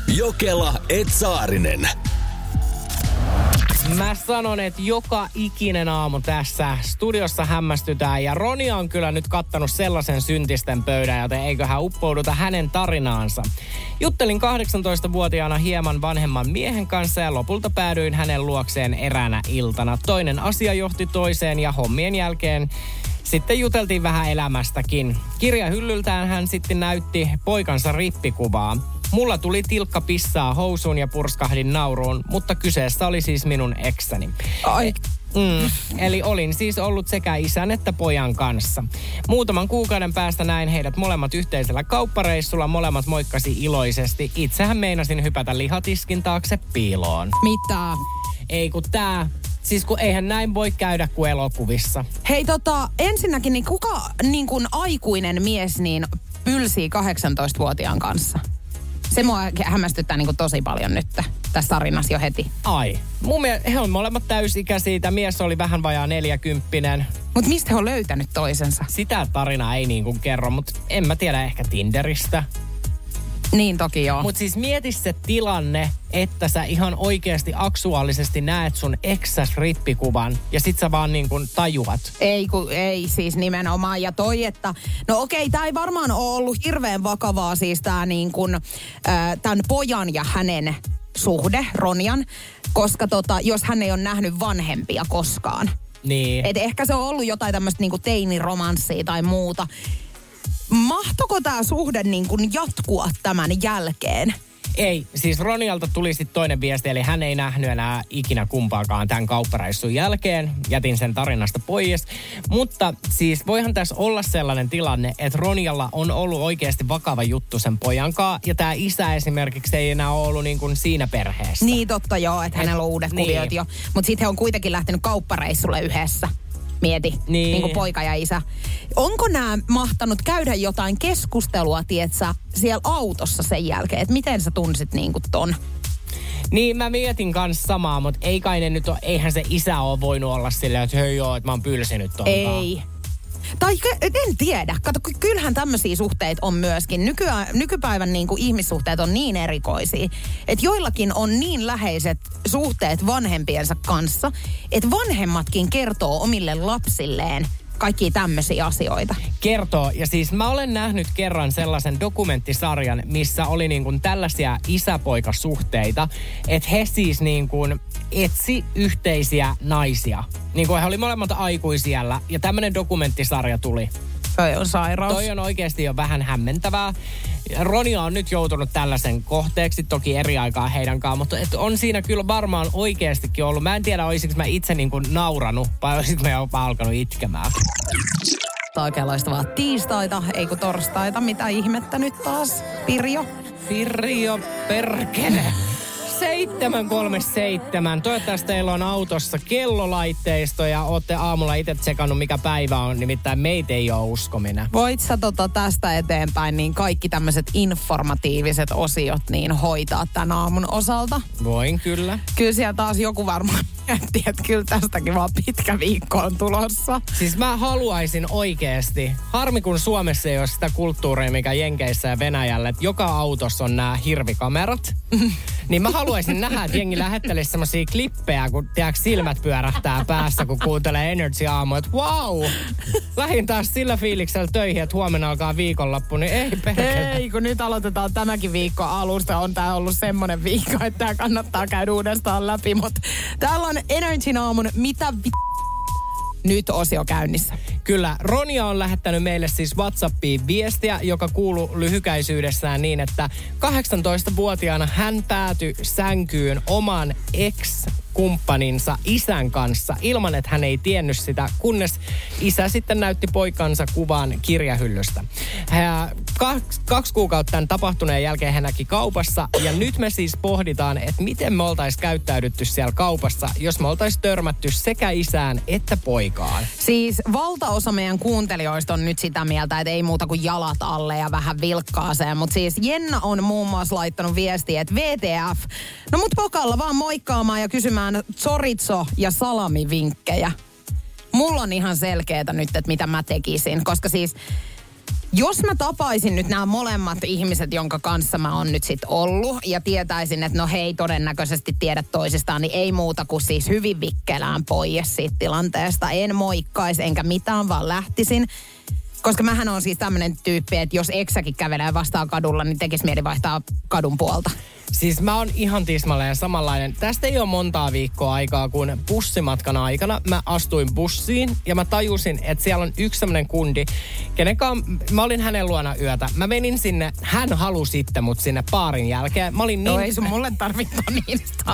Jokela Etsaarinen. Mä sanon, että joka ikinen aamu tässä studiossa hämmästytään ja Roni on kyllä nyt kattanut sellaisen syntisten pöydän, joten eiköhän uppouduta hänen tarinaansa. Juttelin 18-vuotiaana hieman vanhemman miehen kanssa ja lopulta päädyin hänen luokseen eräänä iltana. Toinen asia johti toiseen ja hommien jälkeen sitten juteltiin vähän elämästäkin. Kirjahyllyltään hän sitten näytti poikansa rippikuvaa. Mulla tuli tilkka pissaa housuun ja purskahdin nauruun, mutta kyseessä oli siis minun eksäni. Ai. Mm, eli olin siis ollut sekä isän että pojan kanssa. Muutaman kuukauden päästä näin heidät molemmat yhteisellä kauppareissulla. Molemmat moikkasi iloisesti. Itsehän meinasin hypätä lihatiskin taakse piiloon. Mitä? Ei kun tää Siis kun eihän näin voi käydä kuin elokuvissa. Hei tota, ensinnäkin niin kuka niin kuin aikuinen mies niin pylsii 18-vuotiaan kanssa? Se mua hämmästyttää niin kuin tosi paljon nyt tässä tarinassa jo heti. Ai. Mun mielestä he on molemmat täysikäisiä. Tämä mies oli vähän vajaa neljäkymppinen. Mutta mistä he on löytänyt toisensa? Sitä tarinaa ei niin kuin kerro, mutta en mä tiedä ehkä Tinderistä. Niin toki joo. Mutta siis mieti se tilanne, että sä ihan oikeasti aksuaalisesti näet sun eksäs rippikuvan ja sit sä vaan niin kuin tajuat. Ei, ku, ei siis nimenomaan. Ja toi, että no okei, tämä ei varmaan ole ollut hirveän vakavaa siis tämä niin kuin, äh, tämän pojan ja hänen suhde, Ronjan, koska tota, jos hän ei ole nähnyt vanhempia koskaan. Niin. Et ehkä se on ollut jotain tämmöistä niinku teiniromanssia tai muuta. Mahtoko tämä suhde niin kuin jatkua tämän jälkeen? Ei, siis Ronialta tuli sitten toinen viesti, eli hän ei nähnyt enää ikinä kumpaakaan tämän kauppareissun jälkeen. Jätin sen tarinasta pois. Mutta siis voihan tässä olla sellainen tilanne, että Ronialla on ollut oikeasti vakava juttu sen pojankaa. Ja tämä isä esimerkiksi ei enää ollut niin kuin siinä perheessä. Niin totta joo, että hänellä on uudet niin. kuviot jo. Mutta sitten he on kuitenkin lähtenyt kauppareissulle yhdessä. Mieti, Niin. niin kuin poika ja isä. Onko nämä mahtanut käydä jotain keskustelua, tietsä, siellä autossa sen jälkeen? Että miten sä tunsit niin kuin ton? Niin mä mietin kanssa samaa, mutta ei kai ne nyt ole, eihän se isä ole voinut olla silleen, että hei joo, että mä oon pylsinyt tonkaan. Ei. Tai en tiedä. Kato, ky- kyllähän tämmöisiä suhteita on myöskin. Nykyään, nykypäivän niin kuin ihmissuhteet on niin erikoisia, että joillakin on niin läheiset suhteet vanhempiensa kanssa, että vanhemmatkin kertoo omille lapsilleen kaikkia tämmöisiä asioita. kertoo. Ja siis mä olen nähnyt kerran sellaisen dokumenttisarjan, missä oli niin kuin tällaisia isäpoikasuhteita, että he siis niin kuin etsi yhteisiä naisia. Niin kuin he oli molemmat aikuisiellä ja tämmöinen dokumenttisarja tuli. Toi on sairaus. Toi on oikeasti jo vähän hämmentävää. Ronia on nyt joutunut tällaisen kohteeksi, toki eri aikaa heidän kanssaan, mutta et on siinä kyllä varmaan oikeastikin ollut. Mä en tiedä, olisinko mä itse niin kuin nauranut vai olisinko mä jopa alkanut itkemään. Oikein loistavaa tiistaita, ei kun torstaita. Mitä ihmettä nyt taas, Pirjo? Pirjo, perkele. 737. Toivottavasti teillä on autossa kellolaitteisto ja olette aamulla itse tsekannut, mikä päivä on. Nimittäin meitä ei ole uskominen. Voit sä tota tästä eteenpäin niin kaikki tämmöiset informatiiviset osiot niin hoitaa tämän aamun osalta? Voin kyllä. Kyllä siellä taas joku varmaan että kyllä tästäkin vaan pitkä viikko on tulossa. Siis mä haluaisin oikeasti, harmi kun Suomessa ei ole sitä kulttuuria, mikä Jenkeissä ja Venäjällä, että joka autossa on nämä hirvikamerat. niin mä haluaisin nähdä, että jengi lähettelisi semmosia klippejä, kun tiedätkö, silmät pyörähtää päässä, kun kuuntelee Energy Aamu, että wow! Lähin taas sillä fiiliksellä töihin, että huomenna alkaa viikonloppu, niin ei perkele. Ei, kun nyt aloitetaan tämäkin viikko alusta. On tää ollut semmonen viikko, että tää kannattaa käydä uudestaan läpi. Mutta täällä on Energy aamun mitä vi- nyt osio käynnissä. Kyllä, Ronia on lähettänyt meille siis WhatsAppiin viestiä, joka kuuluu lyhykäisyydessään niin, että 18-vuotiaana hän päätyi sänkyyn oman ex kumppaninsa isän kanssa ilman, että hän ei tiennyt sitä, kunnes isä sitten näytti poikansa kuvan kirjahyllystä. Hän, kaksi, kaksi kuukautta tämän tapahtuneen jälkeen hän näki kaupassa ja nyt me siis pohditaan, että miten me oltaisiin käyttäydytty siellä kaupassa, jos me oltaisiin törmätty sekä isään että poikaan. Siis valtaosa meidän kuuntelijoista on nyt sitä mieltä, että ei muuta kuin jalat alle ja vähän vilkkaaseen. Mutta siis Jenna on muun muassa laittanut viestiä, että VTF, no mut pokalla vaan moikkaamaan ja kysymään chorizo ja salamivinkkejä. Mulla on ihan selkeää nyt, että mitä mä tekisin, koska siis jos mä tapaisin nyt nämä molemmat ihmiset, jonka kanssa mä oon nyt sit ollut, ja tietäisin, että no he ei todennäköisesti tiedä toisistaan, niin ei muuta kuin siis hyvin vikkelään pois siitä tilanteesta. En moikkaisi enkä mitään, vaan lähtisin. Koska mähän on siis tämmöinen tyyppi, että jos eksäkin kävelee vastaan kadulla, niin tekisi mieli vaihtaa kadun puolta. Siis mä oon ihan tismalleen samanlainen. Tästä ei ole montaa viikkoa aikaa, kun bussimatkan aikana mä astuin bussiin ja mä tajusin, että siellä on yksi semmonen kundi, kenen kanssa mä olin hänen luona yötä. Mä menin sinne, hän halusi sitten mut sinne paarin jälkeen. Mä olin niin... No ei sun mulle tarvitse niistä.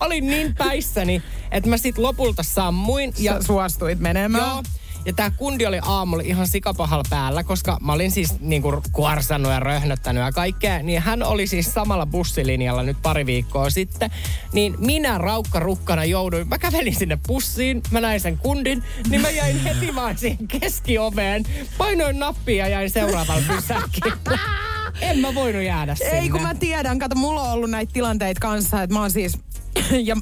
mä olin niin päissäni, että mä sit lopulta sammuin. Ja Sä suostuit menemään. Joo. Ja tää kundi oli aamulla ihan sikapahalla päällä, koska mä olin siis niinku kuorsannut ja röhnöttänyt ja kaikkea. Niin hän oli siis samalla bussilinjalla nyt pari viikkoa sitten. Niin minä raukka rukkana jouduin, mä kävelin sinne bussiin, mä näin sen kundin, niin mä jäin heti vaan siihen keskioveen. Painoin nappia ja jäin seuraavalla pysäkillä. En mä voinut jäädä sinne. Ei kun mä tiedän, kato mulla on ollut näitä tilanteita kanssa, että mä oon siis... ja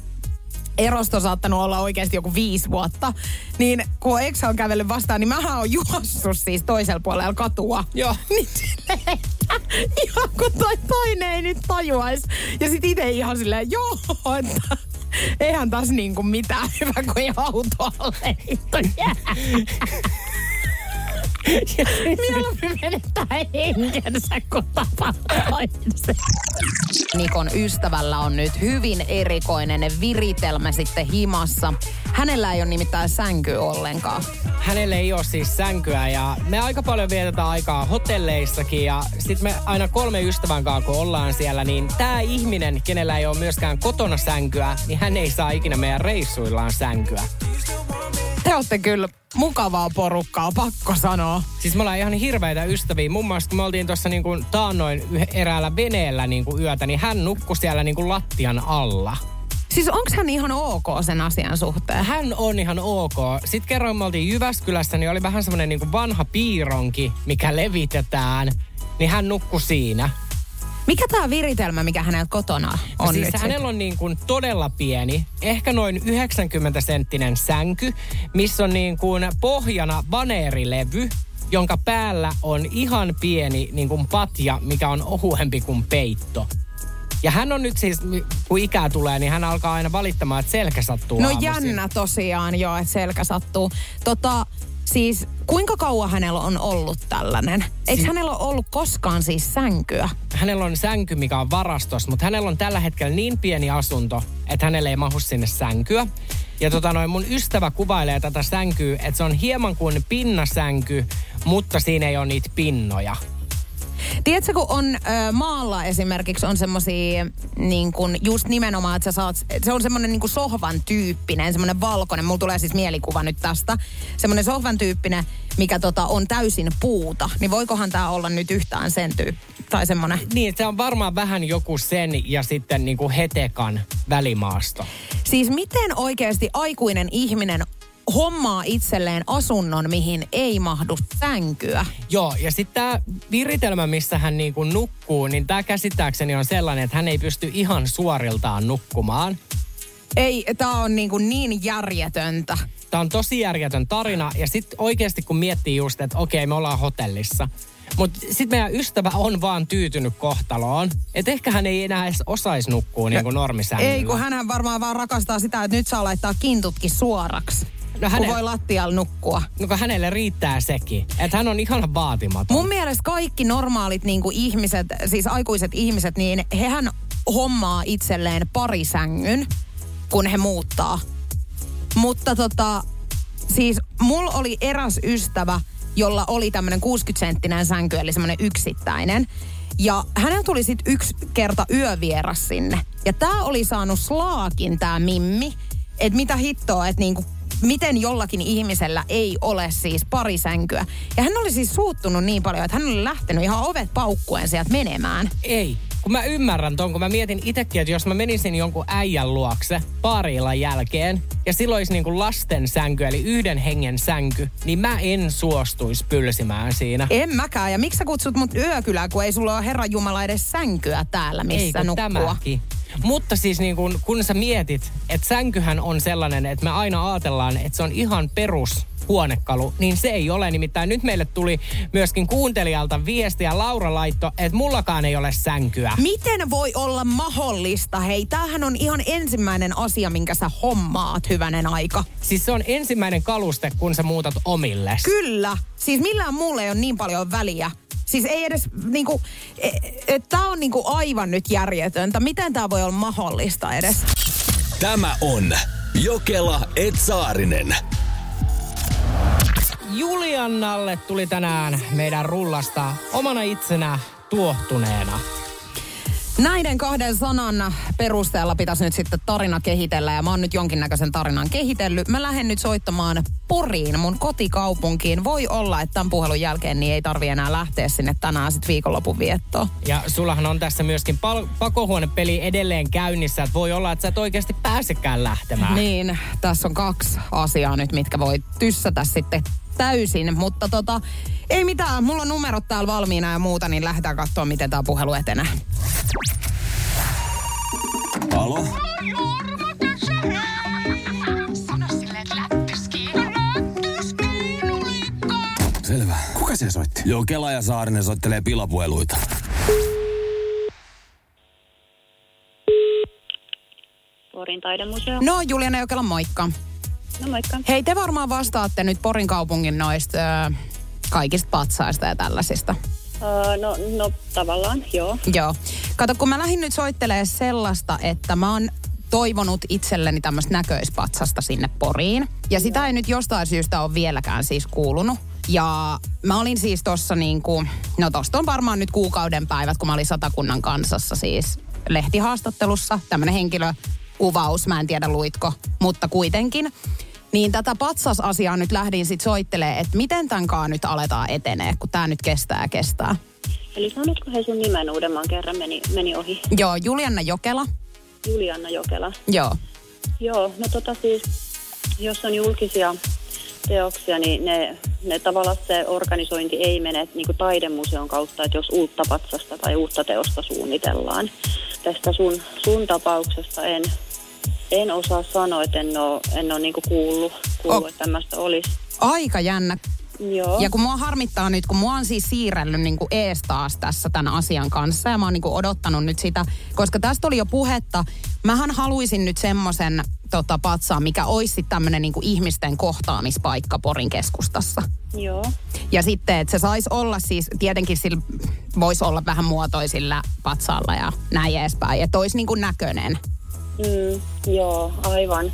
erosto saattanut olla oikeasti joku viisi vuotta. Niin kun ex on kävellyt vastaan, niin mähän on juossut siis toisella puolella katua. Joo. Niin silleen, ihan kun toi toinen ei nyt tajuais. Ja sit itse ihan silleen, joo, että eihän taas niinku mitään hyvä, kun ei Mieluummin menettää henkensä, kun tapaa toisen. Nikon ystävällä on nyt hyvin erikoinen viritelmä sitten himassa. Hänellä ei ole nimittäin sänky ollenkaan. Hänellä ei ole siis sänkyä ja me aika paljon vietetään aikaa hotelleissakin ja sitten me aina kolme ystävän kanssa kun ollaan siellä, niin tämä ihminen, kenellä ei ole myöskään kotona sänkyä, niin hän ei saa ikinä meidän reissuillaan sänkyä. Te olette kyllä mukavaa porukkaa, pakko sanoa. Siis me ollaan ihan hirveitä ystäviä. Muun muassa kun me oltiin tuossa niin kuin taannoin eräällä veneellä niin kuin yötä, niin hän nukkui siellä niin kuin lattian alla. Siis onko hän ihan ok sen asian suhteen? Hän on ihan ok. Sitten kerran me oltiin Jyväskylässä, niin oli vähän semmoinen niin kuin vanha piironki, mikä levitetään. Niin hän nukkui siinä. Mikä tämä viritelmä, mikä hänellä kotona on siis nyt hänellä on niin kuin todella pieni, ehkä noin 90 senttinen sänky, missä on niin kuin pohjana vaneerilevy, jonka päällä on ihan pieni niin kuin patja, mikä on ohuempi kuin peitto. Ja hän on nyt siis, kun ikää tulee, niin hän alkaa aina valittamaan, että selkä sattuu No aamuisin. jännä tosiaan joo, että selkä sattuu. Tota, siis kuinka kauan hänellä on ollut tällainen? Eikö Si- hänellä ole ollut koskaan siis sänkyä? Hänellä on sänky, mikä on varastossa, mutta hänellä on tällä hetkellä niin pieni asunto, että hänelle ei mahu sinne sänkyä. Ja tota noin, mun ystävä kuvailee tätä sänkyä, että se on hieman kuin pinnasänky, mutta siinä ei ole niitä pinnoja. Tiedätkö, kun on ö, maalla esimerkiksi on semmosia niin kun just nimenomaan, että sä saat, se on semmoinen niin sohvan tyyppinen, semmoinen valkoinen, mulla tulee siis mielikuva nyt tästä, semmoinen sohvan tyyppinen, mikä tota on täysin puuta, niin voikohan tämä olla nyt yhtään sen tyyppi, tai semmoinen. Niin, se on varmaan vähän joku sen ja sitten niin kuin hetekan välimaasto. Siis miten oikeasti aikuinen ihminen hommaa itselleen asunnon, mihin ei mahdu sänkyä? Joo, ja sitten tämä viritelmä, missä hän niin kuin nukkuu, niin tämä käsittääkseni on sellainen, että hän ei pysty ihan suoriltaan nukkumaan. Ei, tämä on niin, kuin niin järjetöntä. Tämä on tosi järjetön tarina. Ja sitten oikeasti kun miettii just, että okei, me ollaan hotellissa. Mutta sitten meidän ystävä on vaan tyytynyt kohtaloon. Että ehkä hän ei enää edes osaisi nukkua niin kuin normisängyllä. Ei, kun hän varmaan vaan rakastaa sitä, että nyt saa laittaa kintutkin suoraksi. No hänen... Kun voi lattialla nukkua. No kun hänelle riittää sekin. Että hän on ihan vaatimaton. Mun mielestä kaikki normaalit niin kuin ihmiset, siis aikuiset ihmiset, niin hehän hommaa itselleen parisängyn, kun he muuttaa. Mutta tota, siis mulla oli eräs ystävä, jolla oli tämmöinen 60-senttinen sänky, eli semmoinen yksittäinen. Ja hänellä tuli sitten yksi kerta yövieras sinne. Ja tää oli saanut slaakin tää Mimmi, että mitä hittoa, että niinku miten jollakin ihmisellä ei ole siis parisänkyä. Ja hän oli siis suuttunut niin paljon, että hän oli lähtenyt ihan ovet paukkuen sieltä menemään. Ei. Kun mä ymmärrän ton, kun mä mietin itsekin, että jos mä menisin jonkun äijän luokse paariillan jälkeen, ja silloin olisi niinku lasten sänky, eli yhden hengen sänky, niin mä en suostuisi pylsimään siinä. En mäkään. Ja miksi sä kutsut mut yökylään, kun ei sulla ole Herran Jumala edes sänkyä täällä, missä Ei, kun nukkua? tämäkin. Mutta siis niin kun, kun sä mietit, että sänkyhän on sellainen, että me aina ajatellaan, että se on ihan perus huonekalu, niin se ei ole. Nimittäin nyt meille tuli myöskin kuuntelijalta viestiä Laura laitto, että mullakaan ei ole sänkyä. Miten voi olla mahdollista? Hei, tämähän on ihan ensimmäinen asia, minkä sä hommaat hyvänen aika. Siis se on ensimmäinen kaluste, kun sä muutat omilles. Kyllä. Siis millään muulla ei ole niin paljon väliä. Siis ei edes niinku, e, e, tää on niinku aivan nyt järjetöntä. Miten tää voi olla mahdollista edes? Tämä on Jokela Etsaarinen. Juliannalle tuli tänään meidän rullasta omana itsenä tuohtuneena. Näiden kahden sanan perusteella pitäisi nyt sitten tarina kehitellä ja mä oon nyt jonkinnäköisen tarinan kehitellyt. Mä lähden nyt soittamaan Poriin, mun kotikaupunkiin. Voi olla, että tämän puhelun jälkeen niin ei tarvi enää lähteä sinne tänään sitten viikonlopun viettoon. Ja sullahan on tässä myöskin pal- pakohuonepeli edelleen käynnissä, että voi olla, että sä et oikeasti pääsekään lähtemään. Niin, tässä on kaksi asiaa nyt, mitkä voi tyssätä sitten täysin, mutta tota, ei mitään, mulla on numerot täällä valmiina ja muuta, niin lähdetään katsoa, miten tämä puhelu etenee. Alo? Selvä. Kuka se soitti? Joo, Kela ja Saarinen soittelee pilapueluita. Porin taidemuseo. No, Juliana Jokela, moikka. No moikka. Hei, te varmaan vastaatte nyt Porin kaupungin noista ö, kaikista patsaista ja tällaisista. Uh, no, no tavallaan, joo. Joo. Kato, kun mä lähdin nyt soittelee sellaista, että mä oon toivonut itselleni tämmöistä näköispatsasta sinne Poriin. Ja sitä ei nyt jostain syystä ole vieläkään siis kuulunut. Ja mä olin siis tossa niinku, no tosta on varmaan nyt kuukauden päivät, kun mä olin Satakunnan kansassa siis lehtihaastattelussa. Tämmönen henkilökuvaus, mä en tiedä luitko, mutta kuitenkin. Niin tätä patsasasiaa nyt lähdin sit soittelee, että miten tämänkaan nyt aletaan etenee, kun tää nyt kestää ja kestää. Eli sanotko he sun nimen uudemman kerran meni, meni ohi? Joo, Julianna Jokela. Julianna Jokela. Joo. Joo, no tota siis, jos on julkisia teoksia, niin ne, ne tavallaan se organisointi ei mene niin kuin taidemuseon kautta, että jos uutta patsasta tai uutta teosta suunnitellaan. Tästä sun, sun tapauksesta en, en osaa sanoa, että en ole, en ole niin kuin kuullut, kuullut Oh. että tämmöistä olisi. Aika jännä. Joo. Ja kun mua harmittaa nyt, kun mua on siis siirrellyt niin kuin ees taas tässä tämän asian kanssa ja mä oon niin kuin odottanut nyt sitä, koska tästä oli jo puhetta. Mähän haluaisin nyt semmoisen tota, patsaan, mikä olisi sitten tämmöinen niin ihmisten kohtaamispaikka Porin keskustassa. Joo. Ja sitten, että se saisi olla siis, tietenkin sillä voisi olla vähän muotoisilla patsaalla ja näin edespäin, että olisi niin kuin näköinen. Mm, joo, aivan.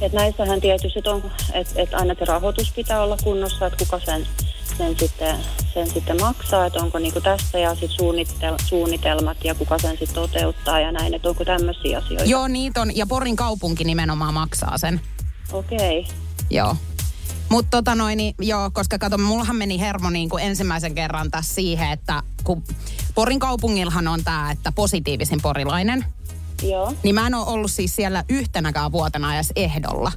Et näissähän tietysti on, että et aina se rahoitus pitää olla kunnossa, että kuka sen, sen, sitten, sen sitten maksaa, että onko niinku tästä ja sit suunnitel, suunnitelmat ja kuka sen sitten toteuttaa ja näin, että onko tämmöisiä asioita. Joo, niitä on, ja Porin kaupunki nimenomaan maksaa sen. Okei. Okay. Joo. Mutta tota noin, niin, joo, koska kato, mullahan meni hermo niin kuin ensimmäisen kerran tässä siihen, että kun Porin kaupungillahan on tämä, että positiivisin porilainen, Joo, niin mä en ole ollut siis siellä yhtenäkään vuotena edes ehdolla.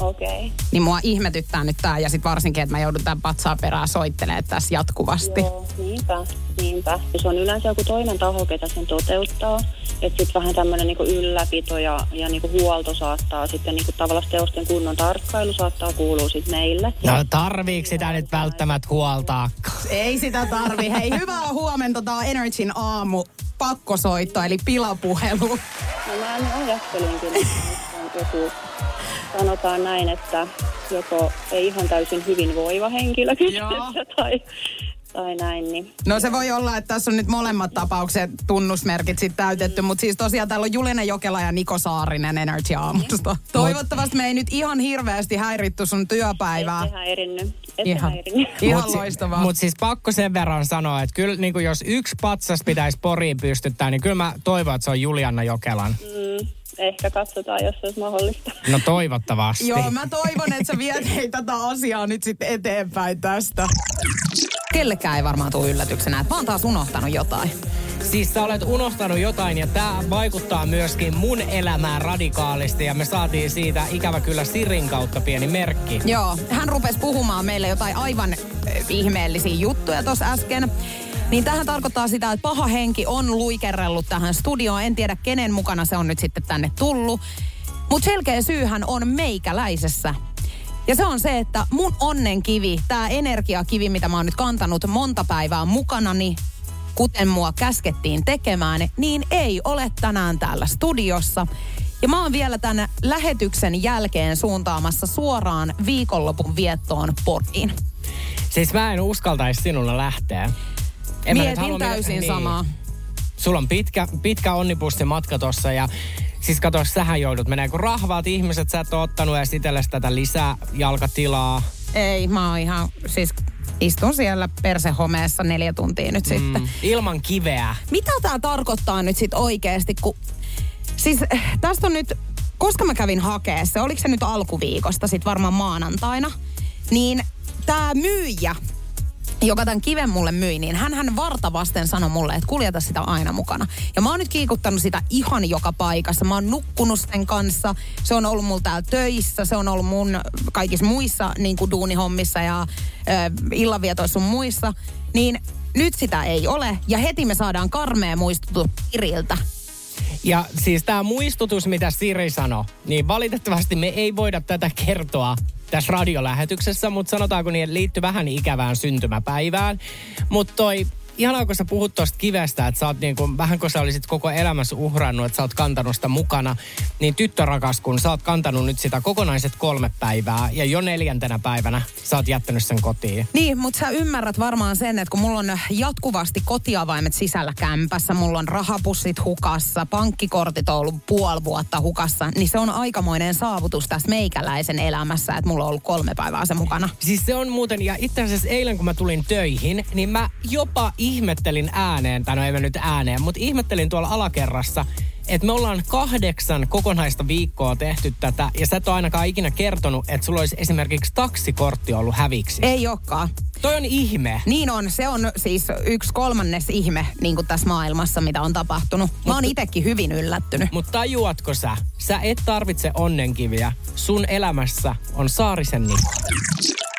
okei. Okay. Niin mua ihmetyttää nyt tää ja sit varsinkin, että mä joudun tämän patsaa perään soittelemaan tässä jatkuvasti. Joo, niinpä, niinpä. Se on yleensä joku toinen taho, ketä sen toteuttaa. Että sitten vähän tämmöinen niinku ylläpito ja, ja niinku huolto saattaa sitten niinku tavallaan teosten kunnon tarkkailu saattaa kuulua sitten meille. No tarviiko sitä nyt välttämättä huoltaa? Ei sitä tarvi. Hei, hyvää huomenta. Tää on Energyn aamu pakkosoitto, eli pilapuhelu. No mä en ajattelinkin, että joku, sanotaan näin, että joko ei ihan täysin hyvinvoiva henkilö kyseessä tai, tai näin. Niin. No se voi olla, että tässä on nyt molemmat tapaukset tunnusmerkit sitten täytetty, mutta siis tosiaan täällä on Julina Jokela ja Niko Saarinen Energy Aamusta. Toivottavasti me ei nyt ihan hirveästi häiritty sun työpäivää. Ette häirinnyt. Ihan. Ihan Mut si- loistavaa. Mut siis pakko sen verran sanoa, että kyllä niin jos yksi patsas pitäisi poriin pystyttää, niin kyllä mä toivon, että se on Julianna Jokelan. Mm, ehkä katsotaan, jos se olisi mahdollista. No toivottavasti. Joo, mä toivon, että sä viet hei tätä asiaa nyt sitten eteenpäin tästä. Kellekään ei varmaan tule yllätyksenä, että mä oon taas unohtanut jotain. Siis sä olet unohtanut jotain ja tämä vaikuttaa myöskin mun elämään radikaalisti ja me saatiin siitä ikävä kyllä Sirin kautta pieni merkki. Joo, hän rupesi puhumaan meille jotain aivan äh, ihmeellisiä juttuja tuossa äsken. Niin tähän tarkoittaa sitä, että paha henki on luikerrellut tähän studioon. En tiedä, kenen mukana se on nyt sitten tänne tullut. Mutta selkeä syyhän on meikäläisessä. Ja se on se, että mun onnenkivi, tämä energiakivi, mitä mä oon nyt kantanut monta päivää mukanani, kuten mua käskettiin tekemään, niin ei ole tänään täällä studiossa. Ja mä oon vielä tämän lähetyksen jälkeen suuntaamassa suoraan viikonlopun viettoon Poriin. Siis mä en uskaltaisi sinulla lähteä. En mä Mietin mennä- täysin niin. samaa. Sulla on pitkä, pitkä onnipussi matka tossa ja siis kato, sähän joudut menee, kun rahvaat ihmiset sä et ole ottanut edes itsellesi tätä lisää jalkatilaa. Ei, mä oon ihan, siis istun siellä persehomeessa neljä tuntia nyt sitten. Mm, ilman kiveä. Mitä tämä tarkoittaa nyt sitten oikeasti, kun... Siis eh, tästä on nyt, koska mä kävin hakea se, oliko se nyt alkuviikosta, sitten varmaan maanantaina, niin tämä myyjä, joka tämän kiven mulle myi, niin hän hän varta vasten sanoi mulle, että kuljeta sitä aina mukana. Ja mä oon nyt kiikuttanut sitä ihan joka paikassa. Mä oon nukkunut sen kanssa. Se on ollut mulla täällä töissä. Se on ollut mun kaikissa muissa niin kuin duunihommissa ja ö, illanvietoissa sun muissa. Niin nyt sitä ei ole. Ja heti me saadaan karmea muistutus Iriltä. Ja siis tämä muistutus, mitä Siri sanoi, niin valitettavasti me ei voida tätä kertoa tässä radiolähetyksessä, mutta sanotaanko niin, että liittyy vähän ikävään syntymäpäivään. Mutta toi, kun sä puhut tuosta kivestä, että sä oot niinku, vähän kun sä olisit koko elämässä uhrannut, että sä oot kantanut sitä mukana, niin tyttö rakas, kun sä oot kantanut nyt sitä kokonaiset kolme päivää ja jo neljäntenä päivänä sä oot jättänyt sen kotiin. Niin, mutta sä ymmärrät varmaan sen, että kun mulla on jatkuvasti kotiavaimet sisällä kämpässä, mulla on rahapussit hukassa, pankkikortit on ollut puoli vuotta hukassa, niin se on aikamoinen saavutus tässä meikäläisen elämässä, että mulla on ollut kolme päivää se mukana. Siis se on muuten, ja itse asiassa eilen kun mä tulin töihin, niin mä jopa ihmettelin ääneen, tai no ei mä nyt ääneen, mutta ihmettelin tuolla alakerrassa, että me ollaan kahdeksan kokonaista viikkoa tehty tätä, ja sä et ole ainakaan ikinä kertonut, että sulla olisi esimerkiksi taksikortti ollut häviksi. Ei olekaan. Toi on ihme. Niin on, se on siis yksi kolmannes ihme niin kuin tässä maailmassa, mitä on tapahtunut. Mä oon itekin hyvin yllättynyt. Mutta tajuatko sä, sä et tarvitse onnenkiviä. Sun elämässä on Saarisen.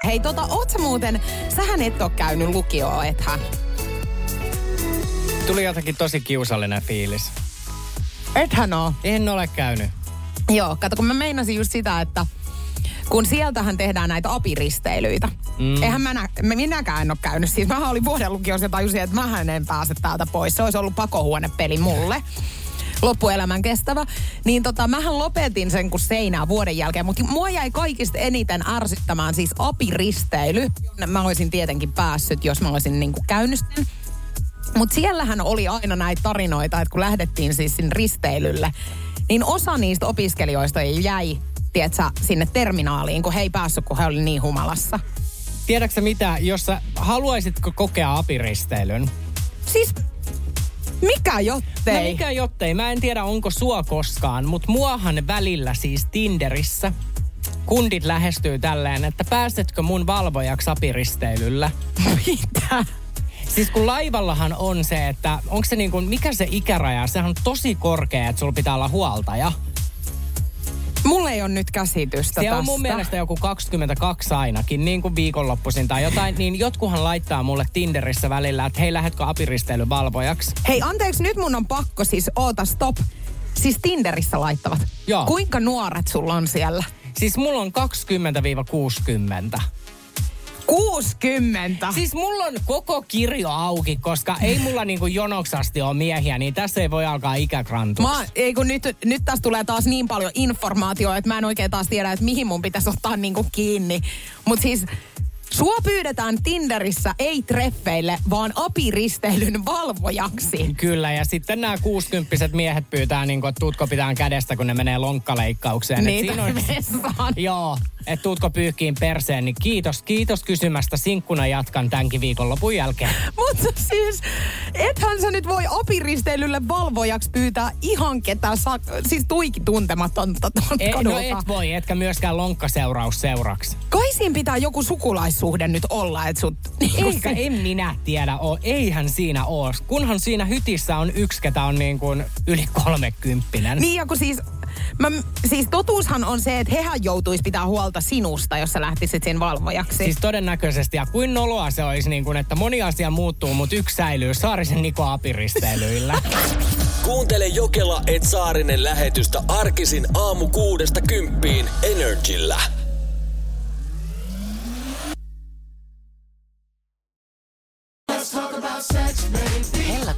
Hei tota, oot sä muuten, sähän et ole käynyt lukioon, ethän? Tuli jotenkin tosi kiusallinen fiilis. Ethän oo. En ole käynyt. Joo, kato kun mä meinasin just sitä, että kun sieltähän tehdään näitä apiristeilyitä. Mm. Eihän mä nä- mä- minäkään en ole käynyt. Siis mä olin vuoden lukiossa ja tajusin, että mä en pääse täältä pois. Se olisi ollut pakohuonepeli mulle loppuelämän kestävä. Niin tota, mähän lopetin sen kuin seinää vuoden jälkeen, mutta mua jäi kaikista eniten ärsyttämään siis apiristeily. Mä olisin tietenkin päässyt, jos mä olisin niinku käynyt sen. Mutta siellähän oli aina näitä tarinoita, että kun lähdettiin siis sinne risteilylle, niin osa niistä opiskelijoista jäi, tiedätkö, sinne terminaaliin, kun he ei päässyt, kun he oli niin humalassa. Tiedätkö mitä, jos sä haluaisitko kokea apiristeilyn? Siis mikä jottei? No mikä jottei? Mä en tiedä, onko sua koskaan, mutta muahan välillä siis Tinderissä kundit lähestyy tälleen, että pääsetkö mun valvojaksi apiristeilyllä? Mitä? Siis kun laivallahan on se, että onko se niin kuin, mikä se ikäraja? Sehän on tosi korkea, että sulla pitää olla huoltaja. Mulla ei ole nyt käsitystä Se on tästä. mun mielestä joku 22 ainakin, niin kuin viikonloppuisin tai jotain. Niin jotkuhan laittaa mulle Tinderissä välillä, että hei, lähetkö apiristeilyvalvojaksi? Hei, anteeksi, nyt mun on pakko siis, oota, stop. Siis Tinderissä laittavat. Joo. Kuinka nuoret sulla on siellä? Siis mulla on 20-60. 60. Siis mulla on koko kirjo auki, koska ei mulla niinku jonoksasti ole miehiä, niin tässä ei voi alkaa ikäkrantuksi. Mä, ei kun nyt, nyt tässä tulee taas niin paljon informaatiota, että mä en oikein taas tiedä, että mihin mun pitäisi ottaa niinku kiinni. Mutta siis Sua pyydetään Tinderissä ei treffeille, vaan apiristeilyn valvojaksi. Kyllä, ja sitten nämä kuusikymppiset miehet pyytää, niin kuin, että tuutko pitää kädestä, kun ne menee lonkkaleikkaukseen. Et Niin, siinä on- vessaan. Joo, että tuutko pyyhkiin perseen, niin kiitos, kiitos kysymästä. Sinkkuna jatkan tämänkin viikonlopun jälkeen. Mutta siis, ethän sä nyt voi apiristeilylle valvojaksi pyytää ihan ketä sa- siis tuiki tuntematonta E, no et voi, etkä myöskään lonkkaseuraus seuraksi. Kai siinä pitää joku sukulaissuhde nyt olla, että sut... Eikä, en minä tiedä oo. Eihän siinä oo. Kunhan siinä hytissä on yksi, ketä on niin kuin yli kolmekymppinen. Niin ja kun siis, mä, siis totuushan on se, että hehän joutuisi pitää huolta sinusta, jos sä lähtisit sen valvojaksi. Siis todennäköisesti, ja kuin noloa se olisi, niin kuin, että moni asia muuttuu, mutta yksi säilyy. Saarisen Niko apiristeilyillä. Kuuntele Jokela et Saarinen lähetystä arkisin aamu kuudesta kymppiin Energillä.